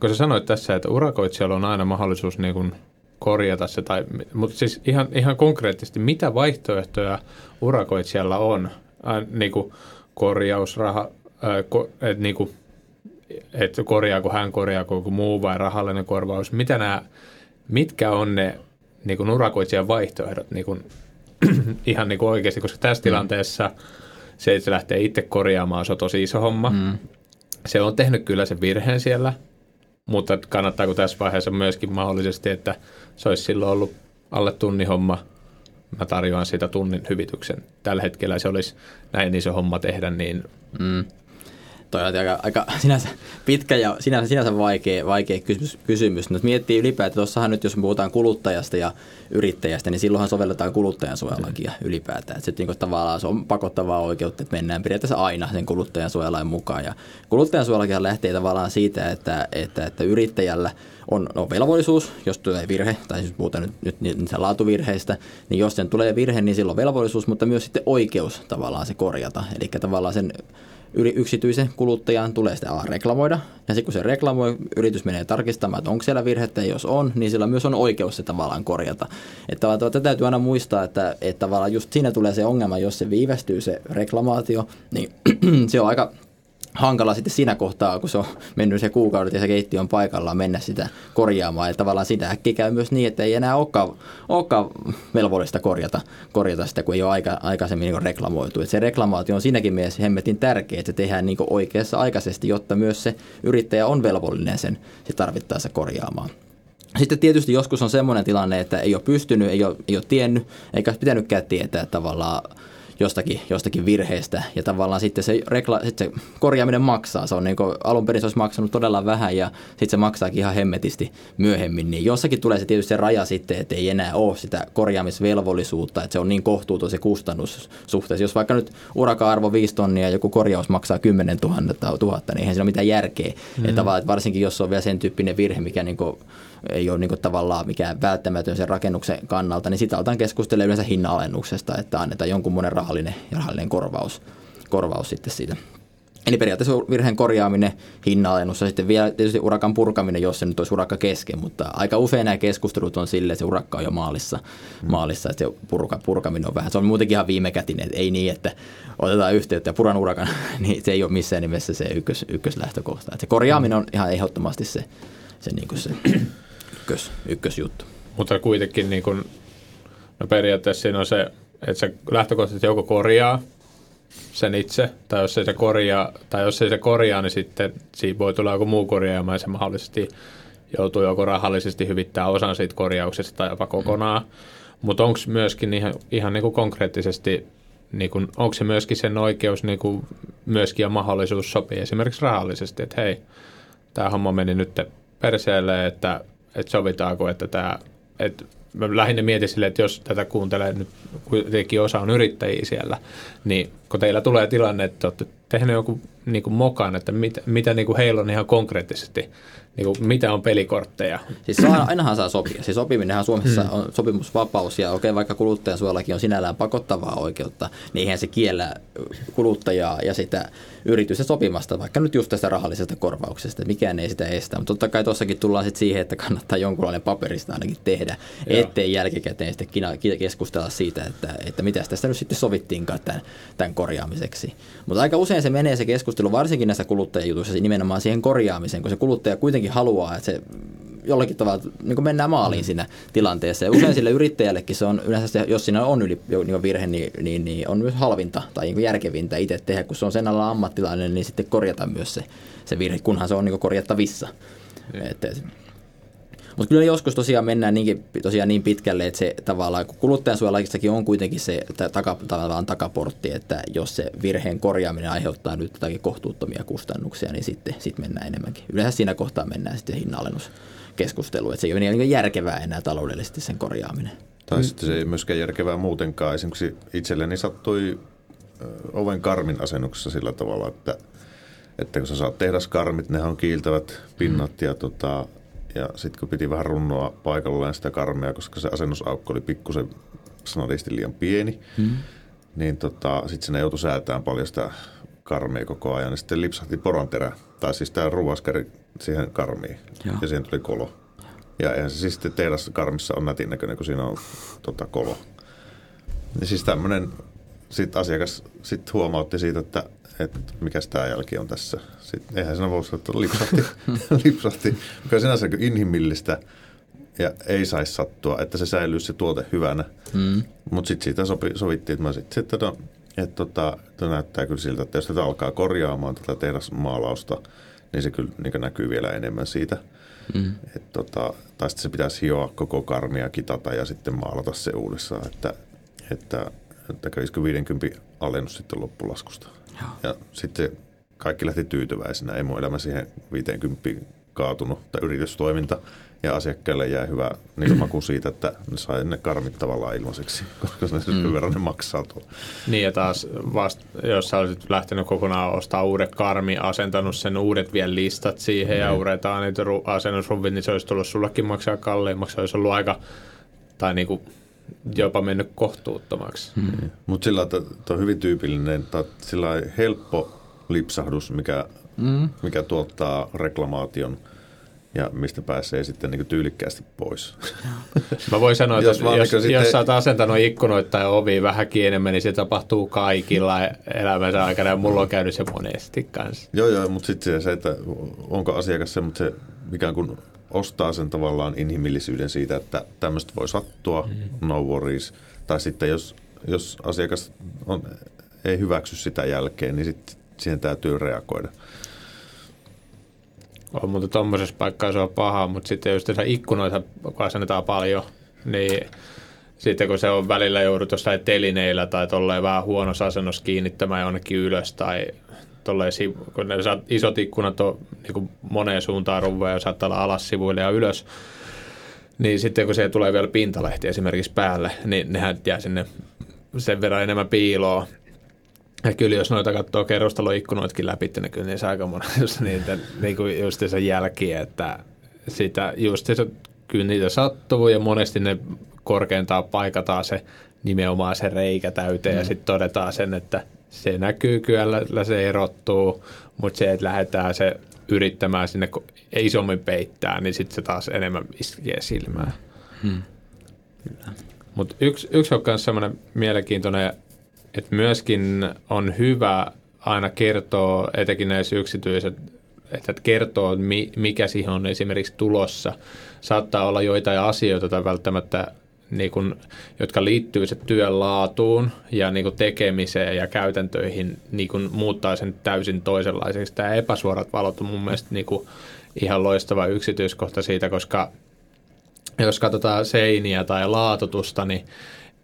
kun sä sanoit tässä, että urakoitsijalla on aina mahdollisuus niin kun korjata se, tai, mutta siis ihan, ihan konkreettisesti, mitä vaihtoehtoja urakoitsijalla on? Äh, niin kuin korjausraha, äh, ko, et, niin kuin, että korjaako hän, korjaako joku muu vai rahallinen korvaus. Mitä nämä, mitkä on ne niin kuin urakoitsijan vaihtoehdot niin kuin, ihan niin kuin oikeasti, koska tässä mm. tilanteessa se, että se lähtee itse korjaamaan, se on tosi iso homma. Mm. Se on tehnyt kyllä sen virheen siellä, mutta kannattaako tässä vaiheessa myöskin mahdollisesti, että se olisi silloin ollut alle tunnin homma, mä tarjoan sitä tunnin hyvityksen. Tällä hetkellä se olisi näin iso homma tehdä, niin mm toi on aika, aika sinänsä pitkä ja sinänsä, sinänsä vaikea, vaikea kysymys. kysymys. No, miettii ylipäätään, tuossahan nyt jos me puhutaan kuluttajasta ja yrittäjästä, niin silloinhan sovelletaan kuluttajansuojalakia mm. ylipäätään. Että niin tavallaan se on pakottavaa oikeutta, että mennään periaatteessa aina sen kuluttajansuojalain mukaan. Ja kuluttajansuojalakin lähtee tavallaan siitä, että, että, että yrittäjällä on, no, velvollisuus, jos tulee virhe, tai siis puhutaan nyt, nyt niistä laatuvirheistä, niin jos sen tulee virhe, niin silloin velvollisuus, mutta myös sitten oikeus tavallaan se korjata. Eli tavallaan sen yksityisen kuluttajan tulee sitä reklamoida. Ja sitten kun se reklamoi, yritys menee tarkistamaan, että onko siellä virhettä, ja jos on, niin sillä myös on oikeus se tavallaan korjata. Että tätä täytyy aina muistaa, että, että tavallaan just siinä tulee se ongelma, jos se viivästyy se reklamaatio, niin se on aika hankala sitten siinä kohtaa, kun se on mennyt se kuukaudet ja se keittiö on paikallaan mennä sitä korjaamaan. Ja tavallaan sitä äkkiä käy myös niin, että ei enää olekaan, olekaan velvollista korjata, korjata sitä, kun ei ole aika, aikaisemmin niin reklamoitu. Et se reklamaatio on siinäkin mielessä hemmetin tärkeä, että se tehdään niin oikeassa aikaisesti, jotta myös se yrittäjä on velvollinen sen se tarvittaessa korjaamaan. Sitten tietysti joskus on semmoinen tilanne, että ei ole pystynyt, ei ole, ei ole tiennyt, eikä pitänytkään tietää tavallaan jostakin, jostakin virheestä. Ja tavallaan sitten se, rekla, sitten se korjaaminen maksaa. Se on niin kuin, alun perin se olisi maksanut todella vähän ja sitten se maksaakin ihan hemmetisti myöhemmin. Niin jossakin tulee se tietysti se raja sitten, että ei enää ole sitä korjaamisvelvollisuutta, että se on niin kohtuuton se kustannus suhteessa. Jos vaikka nyt uraka-arvo 5 tonnia ja joku korjaus maksaa 10 000, 000 niin eihän siinä ole mitään järkeä. Mm. Että varsinkin jos on vielä sen tyyppinen virhe, mikä niin kuin ei ole niin kuin tavallaan mikään välttämätön sen rakennuksen kannalta, niin sitä aletaan keskustella yleensä hinnalennuksesta, että annetaan jonkunmoinen rahallinen, rahallinen korvaus, korvaus sitten siitä. Eli periaatteessa virheen korjaaminen, hinnalennus ja sitten vielä tietysti urakan purkaminen, jos se nyt olisi urakka kesken, mutta aika usein nämä keskustelut on silleen, että se urakka on jo maalissa, mm. maalissa että se purka, purkaminen on vähän, se on muutenkin ihan viimekätinen, että ei niin, että otetaan yhteyttä ja puran urakan, niin se ei ole missään nimessä se ykkös, ykköslähtökohta. Että se korjaaminen on ihan ehdottomasti se, se, niin kuin se ykkös, ykkösjuttu. Mutta kuitenkin niin kuin, no periaatteessa siinä on se, että se lähtökohtaisesti joko korjaa sen itse, tai jos ei se korjaa, tai jos ei se korjaa, niin sitten siinä voi tulla joku muu korjaaja, ja se mahdollisesti joutuu joko rahallisesti hyvittää osan siitä korjauksesta tai jopa kokonaan. Mm. Mutta onko myöskin ihan, ihan niin kuin konkreettisesti, niin onko se myöskin sen oikeus niin kuin myöskin ja mahdollisuus sopia esimerkiksi rahallisesti, että hei, tämä homma meni nyt perseelle, että että sovitaanko, että tämä, että mä lähinnä mietin sille, että jos tätä kuuntelee nyt, kuitenkin osa on yrittäjiä siellä, niin kun teillä tulee tilanne, että olette tehneet joku niin kuin mokan, että mit, mitä niin kuin heillä on ihan konkreettisesti niin kuin, mitä on pelikortteja? Siis se on, ainahan saa sopia. Siis sopiminenhan Suomessa hmm. on sopimusvapaus ja okei, vaikka kuluttajansuojallakin on sinällään pakottavaa oikeutta, niin eihän se kiellä kuluttajaa ja sitä yritystä sopimasta, vaikka nyt just tästä rahallisesta korvauksesta. Mikään ei sitä estä, mutta totta kai tuossakin tullaan sitten siihen, että kannattaa jonkunlainen paperista ainakin tehdä, Joo. ettei jälkikäteen sitten keskustella siitä, että, että mitä tästä nyt sitten sovittiinkaan tämän, tämän korjaamiseksi. Mutta aika usein se menee se keskustelu, varsinkin näissä kuluttajajutuissa, nimenomaan siihen korjaamiseen, kun se kuluttaja kuitenkin haluaa, että se jollakin tavalla niin kuin mennään maaliin mm. siinä tilanteessa. Ja usein sille yrittäjällekin se on yleensä, se, jos siinä on yli niin virhe, niin, niin, niin, on myös halvinta tai niin järkevintä itse tehdä, kun se on sen alla ammattilainen, niin sitten korjata myös se, se virhe, kunhan se on niin korjattavissa. Mm. Että, mutta kyllä joskus tosiaan mennään niinkin, tosiaan niin pitkälle, että se tavallaan, kun kuluttajansuojalaissakin on kuitenkin se taka, tavallaan takaportti, että jos se virheen korjaaminen aiheuttaa nyt jotakin kohtuuttomia kustannuksia, niin sitten sit mennään enemmänkin. Yleensä siinä kohtaa mennään sitten hinnallennuskeskusteluun, että se ei ole niin järkevää enää taloudellisesti sen korjaaminen. Tai mm. sitten se ei myöskään järkevää muutenkaan. Esimerkiksi itselleni sattui oven karmin asennuksessa sillä tavalla, että, että kun sä saat tehdä skarmit, nehän on kiiltävät pinnat mm. ja tota, ja sitten kun piti vähän runnoa paikallaan sitä karmea, koska se asennusaukko oli pikkusen snadisti liian pieni, mm. niin tota, sitten sinne joutui säätämään paljon sitä karmia koko ajan. Ja sitten lipsahti poronterä, tai siis tämä ruuaskari siihen karmiin, Joo. ja siihen tuli kolo. Ja eihän se siis tehdassa karmissa on nätin näköinen, kun siinä on tota, kolo. Ja siis tämmöinen, sitten asiakas sit huomautti siitä, että, että mikä tämä jälki on tässä. Sitten, eihän siinä voi sanoa, että lipsahti, lipsahti, mikä on sinänsä inhimillistä ja ei saisi sattua, että se säilyy se tuote hyvänä. Mm. Mutta sitten siitä sopi, sovittiin, että mä sitten, sit, että, että, tota, että näyttää kyllä siltä, että jos tätä alkaa korjaamaan tätä tehdasmaalausta, niin se kyllä niin näkyy vielä enemmän siitä. Mm. Et, tota, tai sitten se pitäisi hioa koko karmia, kitata ja sitten maalata se uudessaan, että, että, että kävisikö 50 alennus sitten loppulaskusta. Ja sitten kaikki lähti tyytyväisenä. Ei mun elämä siihen 50 kaatunut tai yritystoiminta ja asiakkaille jää hyvä niin maku siitä, että ne sai ne karmit tavallaan ilmaiseksi, koska se mm. verran ne maksaa tuolla. Niin ja taas vasta, jos sä olisit lähtenyt kokonaan ostaa uudet karmi, asentanut sen uudet vielä listat siihen mm. ja uudet niitä asennusruvit, niin se olisi tullut sullekin maksaa kalliimmaksi, se olisi ollut aika, tai niin kuin jopa mennyt kohtuuttomaksi. Hmm. Mutta sillä että on hyvin tyypillinen, tai sillä helppo lipsahdus, mikä, hmm. mikä tuottaa reklamaation – ja mistä pääsee sitten niin tyylikkäästi pois. Mä voin sanoa, että jos, jos, jos, sitten... jos sä oot asentanut ikkunoita tai ovi vähän enemmän, niin se tapahtuu kaikilla elämänsä aikana ja mulla on käynyt se monesti kanssa. Joo, joo, mutta sitten se, että onko asiakas se, mutta se ikään kuin ostaa sen tavallaan inhimillisyyden siitä, että tämmöistä voi sattua, mm. no worries. Tai sitten jos, jos asiakas on, ei hyväksy sitä jälkeen, niin sitten siihen täytyy reagoida on, mutta tuommoisessa paikkaa se on paha, mutta sitten jos tässä ikkunoita asennetaan paljon, niin sitten kun se on välillä joudut jossain telineillä tai tolleen vähän huonossa asennossa kiinnittämään jonnekin ylös tai tolleen, kun ne isot ikkunat on niin kuin moneen suuntaan ruveja ja saattaa olla alas sivuille ja ylös, niin sitten kun se tulee vielä pintalehti esimerkiksi päälle, niin nehän jää sinne sen verran enemmän piiloa, ja kyllä jos noita katsoo kerrostaloikkunoitkin läpi, niin kyllä niissä aika monessa niitä niin kuin just se jälkiä, että sitä just se, kyllä niitä sattuu ja monesti ne korkeintaan paikataan se nimenomaan se reikä täyteen mm. ja sitten todetaan sen, että se näkyy kyllä, se erottuu, mutta se, että lähdetään se yrittämään sinne isommin peittää, niin sitten se taas enemmän iskee silmään. Hmm. Mutta yksi, yksi on myös semmoinen mielenkiintoinen että myöskin on hyvä aina kertoa, etenkin näissä yksityiset, että kertoo, mikä siihen on esimerkiksi tulossa. Saattaa olla joitain asioita tai välttämättä niin kuin, jotka liittyy se työn laatuun ja niin kuin tekemiseen ja käytäntöihin niin kuin muuttaa sen täysin toisenlaiseksi. Tämä epäsuorat valot on mun mielestä niin kuin ihan loistava yksityiskohta siitä, koska jos katsotaan seiniä tai laatutusta, niin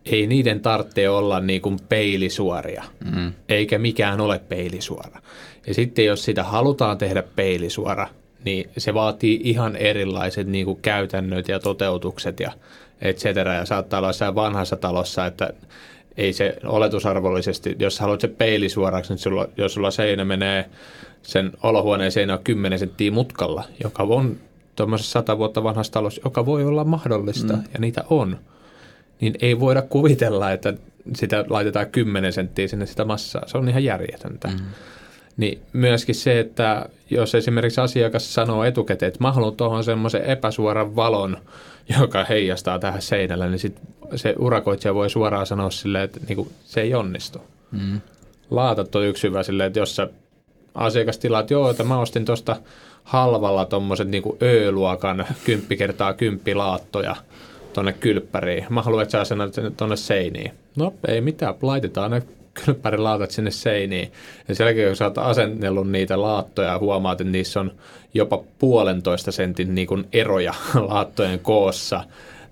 ei niiden tarvitse olla niin kuin peilisuoria, mm. eikä mikään ole peilisuora. Ja sitten jos sitä halutaan tehdä peilisuora, niin se vaatii ihan erilaiset niin kuin käytännöt ja toteutukset ja et cetera. Ja saattaa olla jossain vanhassa talossa, että ei se oletusarvollisesti, jos haluat se peilisuoraksi, niin sulla, jos sulla seinä menee, sen olohuoneen seinä on 10 senttiä mutkalla, joka on tuommoisessa sata vuotta vanhassa talossa, joka voi olla mahdollista, mm. ja niitä on – niin ei voida kuvitella, että sitä laitetaan 10 senttiä sinne sitä massaa. Se on ihan järjetöntä. Mm. Niin myöskin se, että jos esimerkiksi asiakas sanoo etukäteen, että mä haluan tuohon semmoisen epäsuoran valon, joka heijastaa tähän seinälle, niin sit se urakoitsija voi suoraan sanoa silleen, että niinku, se ei onnistu. Mm. Laatat on yksi hyvä silleen, että jos sä asiakas tilaat, joo, että mä ostin tuosta halvalla tuommoiset niinku Ö-luokan 10 kertaa 10 laattoja – tuonne kylppäriin. Mä haluan, että sä tuonne seiniin. No ei mitään, laitetaan ne kylppärilaatat sinne seiniin. Ja sen jälkeen, kun sä oot asennellut niitä laattoja, huomaat, että niissä on jopa puolentoista sentin niin kuin eroja laattojen koossa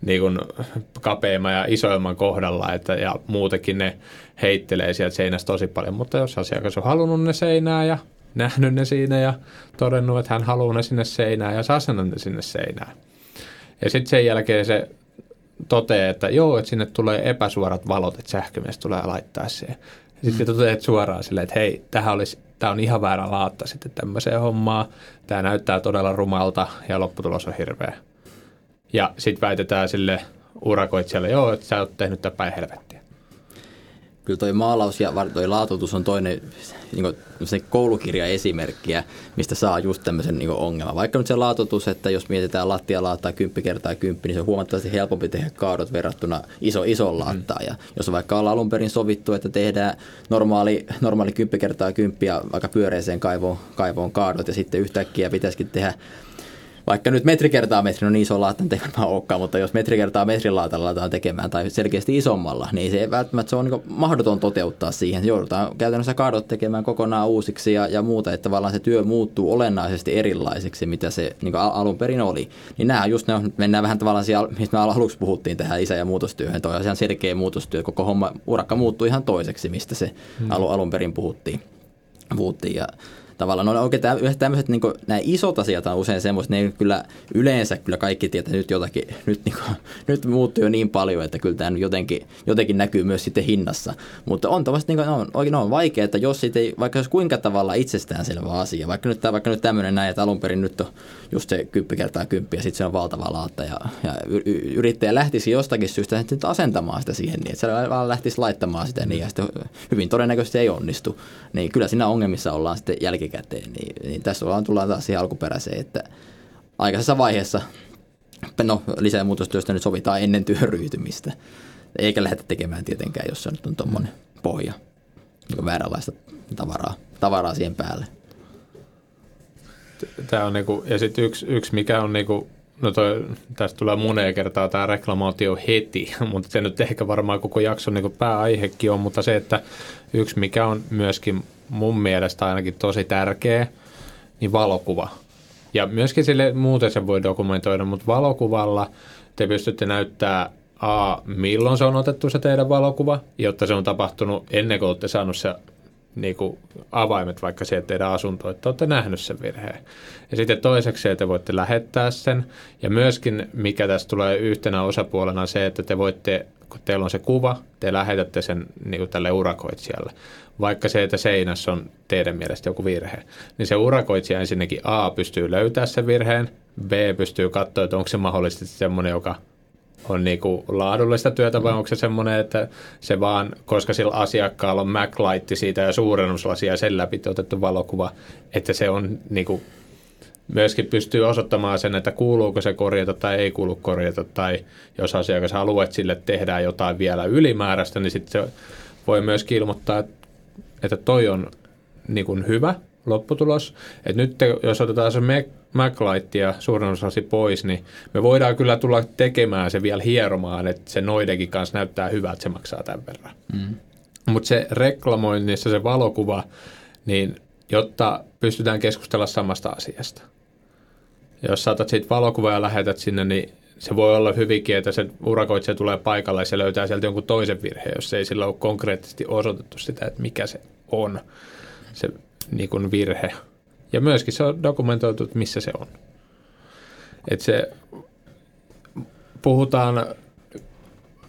niin kuin kapeimman ja isoimman kohdalla, että, ja muutenkin ne heittelee sieltä seinästä tosi paljon. Mutta jos asiakas on halunnut ne seinää ja nähnyt ne siinä ja todennut, että hän haluaa ne sinne seinään ja saa ne sinne seinään. Ja sitten sen jälkeen se toteaa, että joo, että sinne tulee epäsuorat valot, että sähkömies tulee laittaa siihen. Ja sitten mm. teet suoraan silleen, että hei, tähän olisi, tämä on ihan väärä laatta sitten tämmöiseen hommaan. Tämä näyttää todella rumalta ja lopputulos on hirveä. Ja sitten väitetään sille urakoitsijalle, joo, että sä oot tehnyt tämän päin helvettiä. Kyllä toi maalaus ja toi laatutus on toinen niin se koulukirjaesimerkkiä, mistä saa just tämmöisen niin ongelman. Vaikka nyt se laatutus, että jos mietitään lattialaattaa 10 kertaa 10, niin se on huomattavasti helpompi tehdä kaadot verrattuna iso, iso laattaan. Mm. Ja jos vaikka ollaan alun perin sovittu, että tehdään normaali, normaali 10 kertaa 10 ja vaikka pyöreeseen kaivoon, kaivoon kaadot ja sitten yhtäkkiä pitäisikin tehdä vaikka nyt metri kertaa metri, no niin iso laata ei varmaan olekaan, mutta jos metri kertaa metrin laatalla laitetaan tekemään tai selkeästi isommalla, niin se ei välttämättä se on niin mahdoton toteuttaa siihen. Joudutaan käytännössä kaadot tekemään kokonaan uusiksi ja, ja muuta, että tavallaan se työ muuttuu olennaisesti erilaiseksi, mitä se niin alun perin oli. Niin nämä just ne on, mennään vähän tavallaan siellä, mistä me aluksi puhuttiin tähän isä- ja muutostyöhön, toi on ihan selkeä muutostyö, koko homma, urakka muuttuu ihan toiseksi, mistä se hmm. alun, alun perin puhuttiin. puhuttiin ja tavallaan no oikein tämmöiset niin nämä isot asiat on usein semmoiset, ne kyllä yleensä kyllä kaikki tietää nyt jotakin, nyt, niin kuin, nyt muuttuu jo niin paljon, että kyllä tämä jotenkin, jotenkin näkyy myös sitten hinnassa. Mutta on tavallaan, niin kuin, no, oikein on vaikea, että jos sitten ei, vaikka jos kuinka tavalla itsestäänselvä asia, vaikka nyt, vaikka nyt tämmöinen näin, että alun perin nyt on just se kymppi kertaa kymppi ja sitten se on valtava laatta ja, ja yrittäjä lähtisi jostakin syystä nyt asentamaan sitä siihen niin, että se vaan lähtisi laittamaan sitä niin ja sitten hyvin todennäköisesti ei onnistu. Niin kyllä siinä ongelmissa ollaan sitten jälki jälkikäteen, niin, niin tässä ollaan, tullaan taas siihen alkuperäiseen, että aikaisessa vaiheessa no, lisämuutostyöstä nyt sovitaan ennen työn ryhtymistä. Eikä lähdetä tekemään tietenkään, jos se nyt on tuommoinen pohja, niin vääränlaista tavaraa, tavaraa siihen päälle. Tämä on niinku, ja sitten yksi, yksi, mikä on niinku, no toi, tästä tulee moneen kertaa tämä reklamaatio heti, mutta se nyt ehkä varmaan koko jakson niinku pääaihekin on, mutta se, että yksi mikä on myöskin mun mielestä ainakin tosi tärkeä, niin valokuva. Ja myöskin sille muuten se voi dokumentoida, mutta valokuvalla te pystytte näyttää A, milloin se on otettu se teidän valokuva, jotta se on tapahtunut ennen kuin olette saanut se niin kuin avaimet vaikka siihen teidän asuntoon, että olette nähnyt sen virheen. Ja sitten toiseksi te voitte lähettää sen. Ja myöskin, mikä tässä tulee yhtenä osapuolena, se, että te voitte, kun teillä on se kuva, te lähetätte sen niin kuin tälle urakoitsijalle vaikka se, että seinässä on teidän mielestä joku virhe, niin se urakoitsija ensinnäkin A pystyy löytää sen virheen, B pystyy katsoa, että onko se mahdollisesti semmoinen, joka on niin kuin laadullista työtä vai onko se semmoinen, että se vaan, koska sillä asiakkaalla on MacLight siitä ja suurennuslasia ja sen läpi otettu valokuva, että se on niin kuin myöskin pystyy osoittamaan sen, että kuuluuko se korjata tai ei kuulu korjata, tai jos asiakas haluaa, että sille tehdään jotain vielä ylimääräistä, niin sitten se voi myöskin ilmoittaa, että toi on niin kuin hyvä lopputulos. Että nyt te, jos otetaan se MacLight ja suurennusasi pois, niin me voidaan kyllä tulla tekemään se vielä hieromaan, että se noidenkin kanssa näyttää hyvältä, että se maksaa tämän verran. Mm. Mutta se reklamoinnissa se valokuva, niin jotta pystytään keskustella samasta asiasta. Jos saatat siitä valokuvaa ja lähetät sinne, niin se voi olla hyvinkin, että se urakoitsija tulee paikalle ja se löytää sieltä jonkun toisen virheen, jos ei sillä ole konkreettisesti osoitettu sitä, että mikä se on, se niin kuin virhe. Ja myöskin se on dokumentoitu, että missä se on. Että se puhutaan,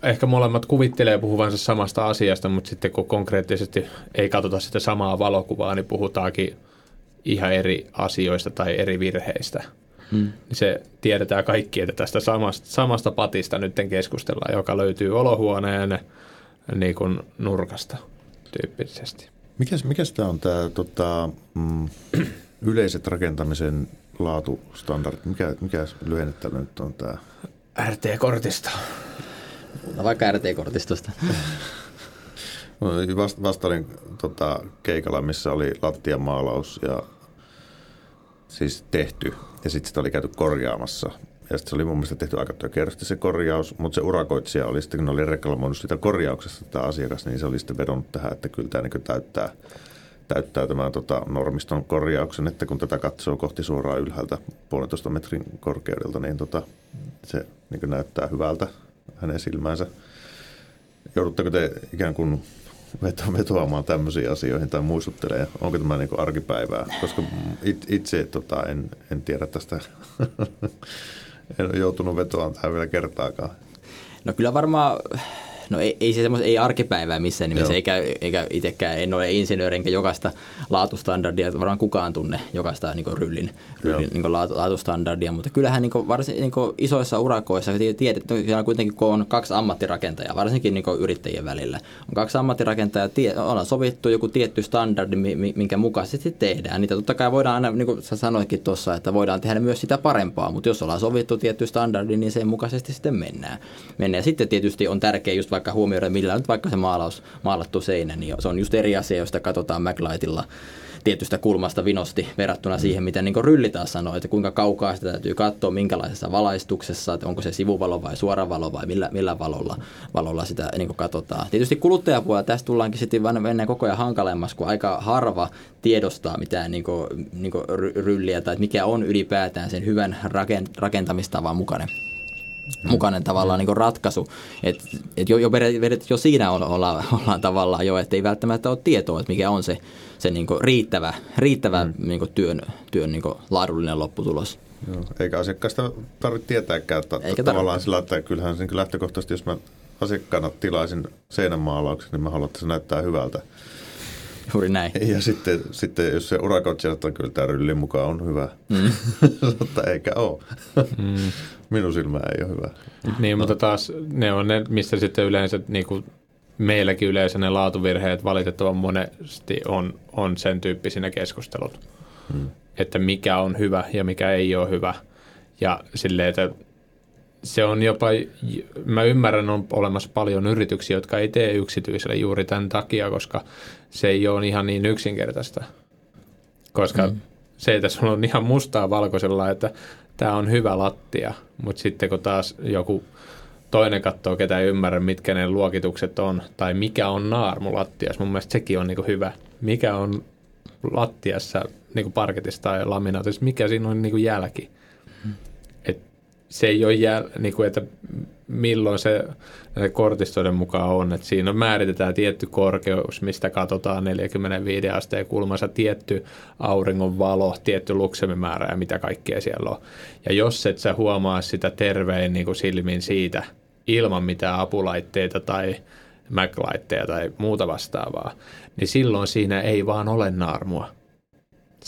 ehkä molemmat kuvittelee puhuvansa samasta asiasta, mutta sitten kun konkreettisesti ei katsota sitä samaa valokuvaa, niin puhutaankin ihan eri asioista tai eri virheistä – mm. niin se tiedetään kaikki, että tästä samasta, samasta patista nyt keskustellaan, joka löytyy olohuoneen niin kuin nurkasta tyyppisesti. Mikäs, mikäs tämä on tämä tota, mm, yleiset rakentamisen laatustandardit? Mikä, mikä lyhenne tällä nyt on tämä? RT-kortista. No vaikka RT-kortistosta. Vast, vastailin tota, keikalla, missä oli lattiamaalaus ja siis tehty ja sitten sitä oli käyty korjaamassa. Ja sitten se oli mun mielestä tehty aika tökerösti se korjaus, mutta se urakoitsija oli sitten, kun ne oli reklamoinut sitä korjauksesta tämä asiakas, niin se oli sitten vedonnut tähän, että kyllä tämä niin täyttää, täyttää tämän tota, normiston korjauksen, että kun tätä katsoo kohti suoraan ylhäältä puolentoista metrin korkeudelta, niin tota, se niin näyttää hyvältä hänen silmäänsä. Joudutteko te ikään kuin vetoamaan tämmöisiin asioihin tai muistuttelee, onko tämä niin kuin arkipäivää, koska itse tota, en, en tiedä tästä, en ole joutunut vetoamaan tähän vielä kertaakaan. No kyllä varmaan no ei, ei se semmoista, ei arkipäivää missään nimessä, eikä, eikä itsekään, en ole insinööri, enkä jokaista laatustandardia, varmaan kukaan tunne jokaista niin ryllin, ryllin niin laatustandardia, mutta kyllähän niin varsin niin isoissa urakoissa tiedät, että kuitenkin kun on kaksi ammattirakentajaa, varsinkin niin yrittäjien välillä, on kaksi ammattirakentajaa, tie, ollaan sovittu joku tietty standardi, minkä mukaisesti tehdään. Niitä totta kai voidaan aina, niin kuin sä sanoitkin tuossa, että voidaan tehdä myös sitä parempaa, mutta jos ollaan sovittu tietty standardi, niin sen mukaisesti sitten mennään. mennään. Ja sitten tietysti on tärkeää just vaikka huomioida, millä nyt vaikka se maalaus, maalattu seinä, niin se on just eri asia, josta katsotaan MacLightilla tietystä kulmasta vinosti verrattuna mm. siihen, mitä niin Rylli taas sanoi, että kuinka kaukaa sitä täytyy katsoa, minkälaisessa valaistuksessa, että onko se sivuvalo vai suoravalo vai millä, millä valolla, valolla sitä niin katsotaan. Tietysti kuluttajapuolella tästä tullaankin sitten mennä koko ajan hankalemmas, kun aika harva tiedostaa mitään niin kuin, niin kuin rylliä tai mikä on ylipäätään sen hyvän rakentamistavan mukainen mukainen tavallaan niin ratkaisu. Et, et jo, jo, jo siinä olla, ollaan tavallaan jo, että ei välttämättä ole tietoa, että mikä on se, se niin riittävä, riittävä mm. niin työn, työn niin laadullinen lopputulos. Joo, eikä asiakkaasta tarvitse tietääkään, että eikä tavallaan sillä, että kyllähän sen lähtökohtaisesti, jos mä asiakkaana tilaisin seinänmaalauksen, niin mä haluan, että se näyttää hyvältä. Juuri näin. Ja sitten, sitten jos se urakoitsija että kyllä tämä mukaan on hyvä, mm. mutta eikä ole. Mm. Minun silmä ei ole hyvä. Niin, mutta taas ne on ne, mistä sitten yleensä niin kuin meilläkin yleensä ne laatuvirheet valitettavan monesti on, on sen tyyppisinä keskustelut. Hmm. Että mikä on hyvä ja mikä ei ole hyvä. Ja silleen, että se on jopa, mä ymmärrän, on olemassa paljon yrityksiä, jotka ei tee yksityiselle juuri tämän takia, koska se ei ole ihan niin yksinkertaista. Koska mm. se, että sulla on ihan mustaa valkoisella, että tämä on hyvä lattia, mutta sitten kun taas joku toinen katsoo, ketä ei ymmärrä, mitkä ne luokitukset on, tai mikä on naarmu lattias, mun mielestä sekin on niin hyvä. Mikä on lattiassa niin parketissa tai laminaatissa, mikä siinä on niin jälki. Se ei ole jäl, niin kuin, että milloin se, kortistoiden mukaan on. Että siinä määritetään tietty korkeus, mistä katsotaan 45 asteen kulmassa, tietty auringon valo, tietty luksemimäärä ja mitä kaikkea siellä on. Ja jos et sä huomaa sitä terveen niin kuin silmin siitä ilman mitään apulaitteita tai Mac-laitteja tai muuta vastaavaa, niin silloin siinä ei vaan ole naarmua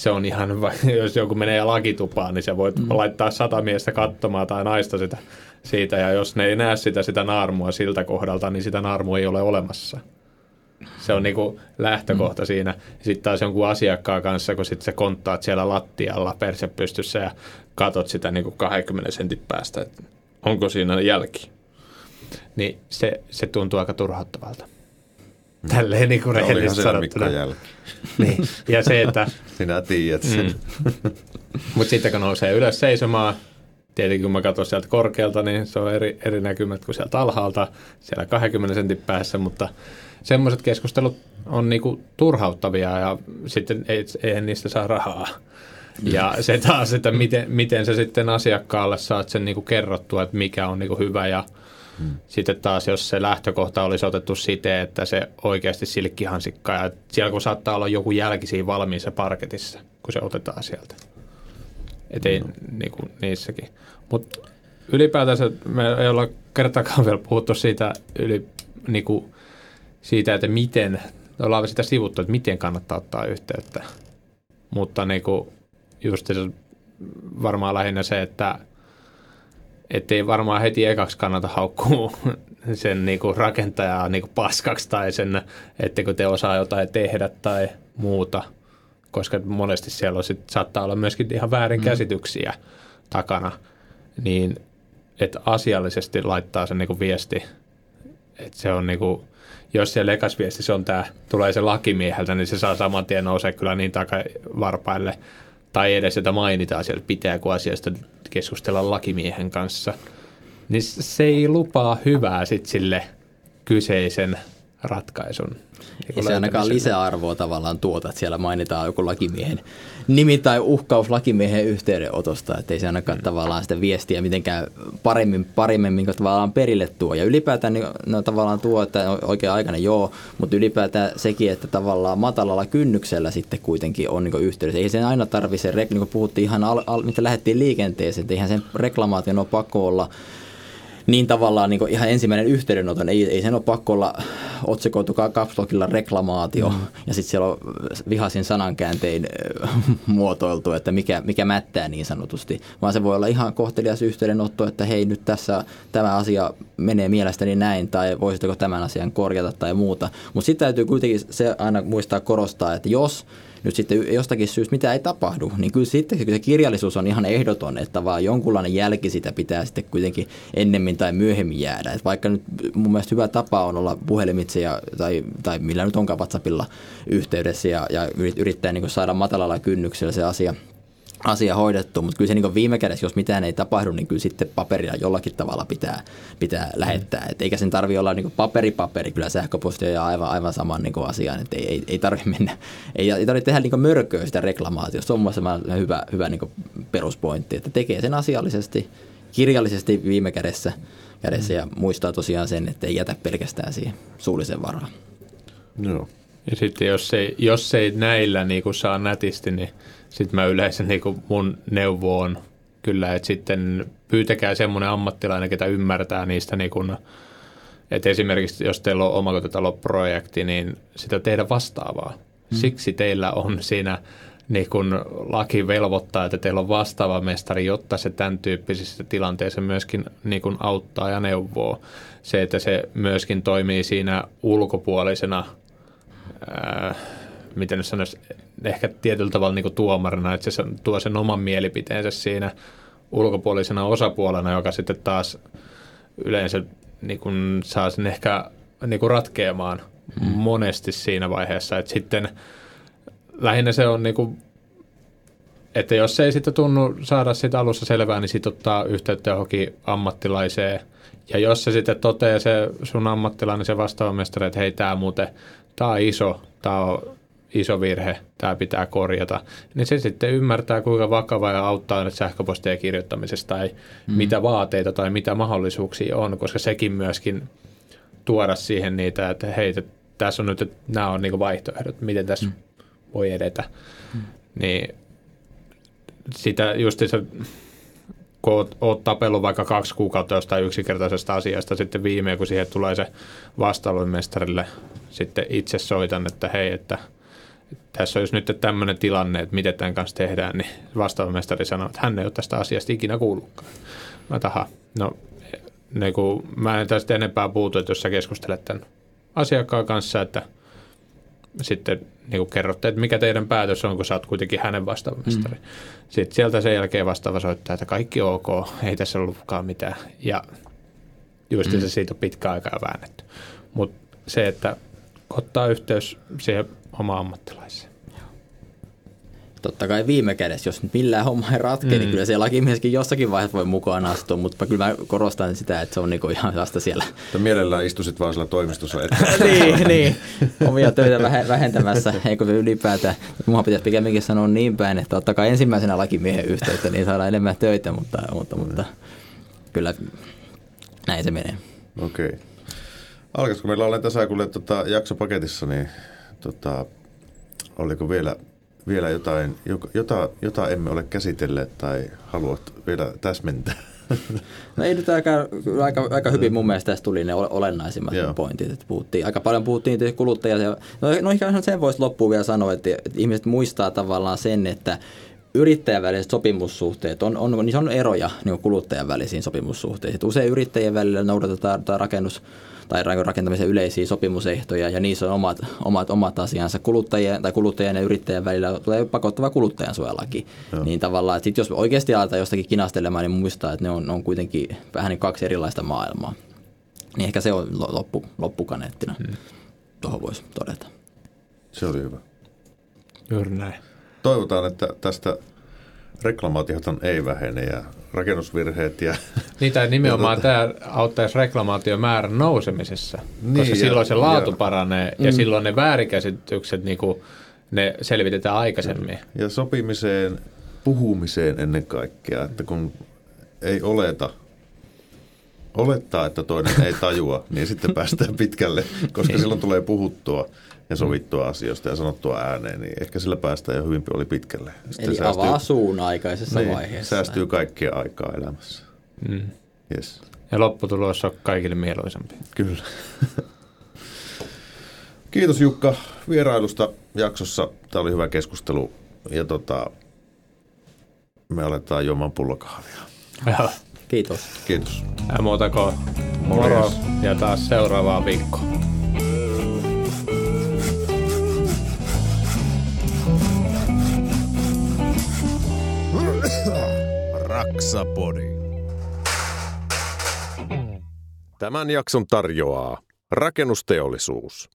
se on ihan, jos joku menee lakitupaan, niin se voit mm. laittaa sata miestä katsomaan tai naista sitä siitä, ja jos ne ei näe sitä, sitä naarmua siltä kohdalta, niin sitä naarmua ei ole olemassa. Se on niinku lähtökohta mm. siinä. Sitten taas jonkun asiakkaan kanssa, kun sitten sä konttaat siellä lattialla persepystyssä ja katot sitä niinku 20 sentin päästä, että onko siinä jälki. Niin se, se tuntuu aika turhauttavalta. Tälleen niin kuin rehellisesti sanottuna. niin. Ja se, että... Sinä tiedät sen. Mm. Mutta sitten kun nousee ylös seisomaan, tietenkin kun mä katson sieltä korkealta, niin se on eri, eri näkymät kuin sieltä alhaalta, siellä 20 sentin päässä, mutta semmoiset keskustelut on niinku turhauttavia ja sitten ei, eihän niistä saa rahaa. Ja se taas, että miten, miten sä sitten asiakkaalle saat sen niinku kerrottua, että mikä on niinku hyvä ja Sitten taas, jos se lähtökohta olisi otettu siten, että se oikeasti silkkihansikka, ja siellä kun saattaa olla joku jälki siinä valmiissa parketissa, kun se otetaan sieltä. Että ei hmm. niin kuin niissäkin. Mutta ylipäätänsä me ei olla kertaakaan vielä puhuttu siitä, yli, niin kuin, siitä että miten, ollaan sitä sivuttu, että miten kannattaa ottaa yhteyttä. Mutta niin kuin, just se, varmaan lähinnä se, että että ei varmaan heti ekaksi kannata haukkua sen niinku rakentajaa niinku paskaksi tai sen, ettekö te osaa jotain tehdä tai muuta, koska monesti siellä on sit, saattaa olla myöskin ihan väärin mm. takana, niin että asiallisesti laittaa sen niinku viesti, että se on niinku, jos siellä ekas viesti se on tämä, tulee se lakimieheltä, niin se saa saman tien nousee kyllä niin takavarpaille, tai edes että mainitaan siellä pitää, kun asiasta keskustella lakimiehen kanssa, niin se ei lupaa hyvää sit sille kyseisen ratkaisun. Ei se ainakaan lisäarvoa tavallaan tuota, että siellä mainitaan joku lakimiehen nimi tai uhkaus lakimiehen yhteydenotosta, että ei se ainakaan mm. tavallaan sitä viestiä mitenkään paremmin, paremmin minkä tavallaan perille tuo. Ja ylipäätään niin, no, tavallaan tuo, että oikea aikana joo, mutta ylipäätään sekin, että tavallaan matalalla kynnyksellä sitten kuitenkin on niin yhteydessä. Ei sen aina tarvitse, niin kuin puhuttiin ihan, al, al, mitä lähdettiin liikenteeseen, että eihän sen reklamaation ole pakko olla niin tavallaan niin ihan ensimmäinen yhteydenoton, ei, ei sen ole pakko olla otsikoitu kapslokilla reklamaatio mm. ja sitten siellä on vihasin sanankääntein muotoiltu, että mikä, mikä mättää niin sanotusti, vaan se voi olla ihan kohtelias yhteydenotto, että hei nyt tässä tämä asia menee mielestäni näin tai voisitteko tämän asian korjata tai muuta. Mutta sitten täytyy kuitenkin se aina muistaa korostaa, että jos nyt sitten jostakin syystä mitä ei tapahdu, niin kyllä sitten se kirjallisuus on ihan ehdoton, että vaan jonkunlainen jälki sitä pitää sitten kuitenkin ennemmin tai myöhemmin jäädä. Et vaikka nyt mun mielestä hyvä tapa on olla puhelimitse ja, tai, tai millä nyt onkaan WhatsAppilla yhteydessä ja, ja yrittää niin saada matalalla kynnyksellä se asia asia hoidettu, mutta kyllä se niin viime kädessä, jos mitään ei tapahdu, niin kyllä sitten paperia jollakin tavalla pitää, pitää lähettää. Et eikä sen tarvi olla niin paperi paperi, kyllä sähköposti on aivan, aivan saman niin asian, että ei, ei, ei tarvitse mennä, ei, ei tarvitse tehdä niin mörköä sitä reklamaatiosta. Se on mielestäni hyvä, hyvä niin peruspointti, että tekee sen asiallisesti, kirjallisesti viime kädessä, kädessä ja muistaa tosiaan sen, että ei jätä pelkästään siihen suullisen varaan. Joo. Ja sitten jos ei, jos ei näillä niin saa nätisti, niin sitten mä yleensä niin kuin mun neuvo on kyllä, että sitten pyytäkää semmoinen ammattilainen, ketä ymmärtää niistä niin kuin, että esimerkiksi jos teillä on omakotitaloprojekti, niin sitä tehdä vastaavaa. Hmm. Siksi teillä on siinä niin kun laki velvoittaa, että teillä on vastaava mestari, jotta se tämän tyyppisissä tilanteissa myöskin niin kun auttaa ja neuvoo. Se, että se myöskin toimii siinä ulkopuolisena ää, miten nyt sanoisi, ehkä tietyllä tavalla niin kuin tuomarina, että se tuo sen oman mielipiteensä siinä ulkopuolisena osapuolena, joka sitten taas yleensä niin kuin saa sen ehkä niin kuin ratkeamaan mm. monesti siinä vaiheessa, että sitten lähinnä se on niin kuin, että jos ei sitten tunnu saada sitä alussa selvää, niin sitten ottaa yhteyttä johonkin ammattilaiseen. Ja jos se sitten toteaa se sun ammattilainen, se vastaava mestari, että hei, tämä muuten, tämä on iso, tämä on iso virhe, tämä pitää korjata, niin se sitten ymmärtää, kuinka vakava ja auttaa nyt sähköpostien kirjoittamisesta tai mm. mitä vaateita tai mitä mahdollisuuksia on, koska sekin myöskin tuoda siihen niitä, että hei, tässä on nyt, että nämä on niin vaihtoehdot, miten tässä mm. voi edetä. Mm. Niin sitä se kun oot, oot tapellut vaikka kaksi kuukautta jostain yksinkertaisesta asiasta, sitten viimein kun siihen tulee se vastaavalmestarille sitten itse soitan, että hei, että – tässä olisi nyt tämmöinen tilanne, että miten tämän kanssa tehdään, niin vastaava mestari sanoo, että hän ei ole tästä asiasta ikinä kuullutkaan. Mä taha, no niin kuin, mä en tästä enempää puutu, että jos sä keskustelet tämän asiakkaan kanssa, että sitten niin kuin kerrotte, että mikä teidän päätös on, kun sä oot kuitenkin hänen vastaava mestari. Mm. Sitten sieltä sen jälkeen vastaava soittaa, että kaikki ok, ei tässä ollutkaan mitään. Ja just mm. se siitä on pitkä aikaa väännetty. Mutta se, että ottaa yhteys siihen oma ammattilaisia. Totta kai viime kädessä, jos millään homma ei ratke, niin mm. niin kyllä se lakimieskin jossakin vaiheessa voi mukaan astua, mutta kyllä mä korostan sitä, että se on niinku ihan vasta siellä. Että mielellään istuisit vaan siellä toimistossa. niin, niin, omia töitä vähentämässä, eikö se ylipäätään. Mua pitäisi pikemminkin sanoa niin päin, että ottakaa ensimmäisenä lakimiehen yhteyttä, niin saadaan enemmän töitä, mutta, mutta, mutta kyllä näin se menee. Okei. Okay. Alkaisiko meillä olla tässä kun tota, jaksopaketissa, niin tota, oliko vielä, vielä jotain, jota, jota emme ole käsitelleet tai haluat vielä täsmentää? No ei nyt aika, aika, aika hyvin mun mielestä tässä tuli ne olennaisimmat Joo. pointit. Että puhuttiin, aika paljon puhuttiin kuluttajia. No, no ihan sen voisi loppuun vielä sanoa, että, ihmiset muistaa tavallaan sen, että yrittäjän väliset sopimussuhteet, on, on, niin on eroja niin kuluttajan välisiin sopimussuhteisiin. Usein yrittäjien välillä noudatetaan rakennus tai rakentamisen yleisiä sopimusehtoja ja niissä on omat, omat, omat asiansa. Kuluttajien tai kuluttajien ja yrittäjän välillä tulee pakottava kuluttajansuojalaki. Joo. Niin tavallaan, että sit jos oikeasti aletaan jostakin kinastelemaan, niin muistaa, että ne on, on kuitenkin vähän niin kaksi erilaista maailmaa. Niin ehkä se on loppu, loppukaneettina. Hmm. Tuohon voisi todeta. Se oli hyvä. Juuri näin. Toivotaan, että tästä reklamaatiot ei vähene ja rakennusvirheet. Ja, Niitä nimenomaan ja tämä auttaisi reklamaatiomäärän nousemisessa, niin, koska ja, silloin se laatu ja, paranee ja mm. silloin ne väärikäsitykset niin kuin, ne selvitetään aikaisemmin. Ja sopimiseen, puhumiseen ennen kaikkea, että kun ei oleta, olettaa, että toinen ei tajua, niin sitten päästään pitkälle, koska silloin tulee puhuttua ja sovittua asioista ja sanottua ääneen, niin ehkä sillä päästään jo hyvin oli pitkälle. Sitten Eli säästyy, avaa suun aikaisessa niin, vaiheessa. Säästyy kaikkia aikaa elämässä. Mm. Yes. Ja lopputulos on kaikille mieluisampi. Kyllä. Kiitos Jukka vierailusta jaksossa. Tämä oli hyvä keskustelu. Ja tota, me aletaan juomaan pullokahvia. Kiitos. Kiitos. Ja muuta kuin moro ja taas seuraavaan viikkoon. Raksapodi. Tämän jakson tarjoaa rakennusteollisuus.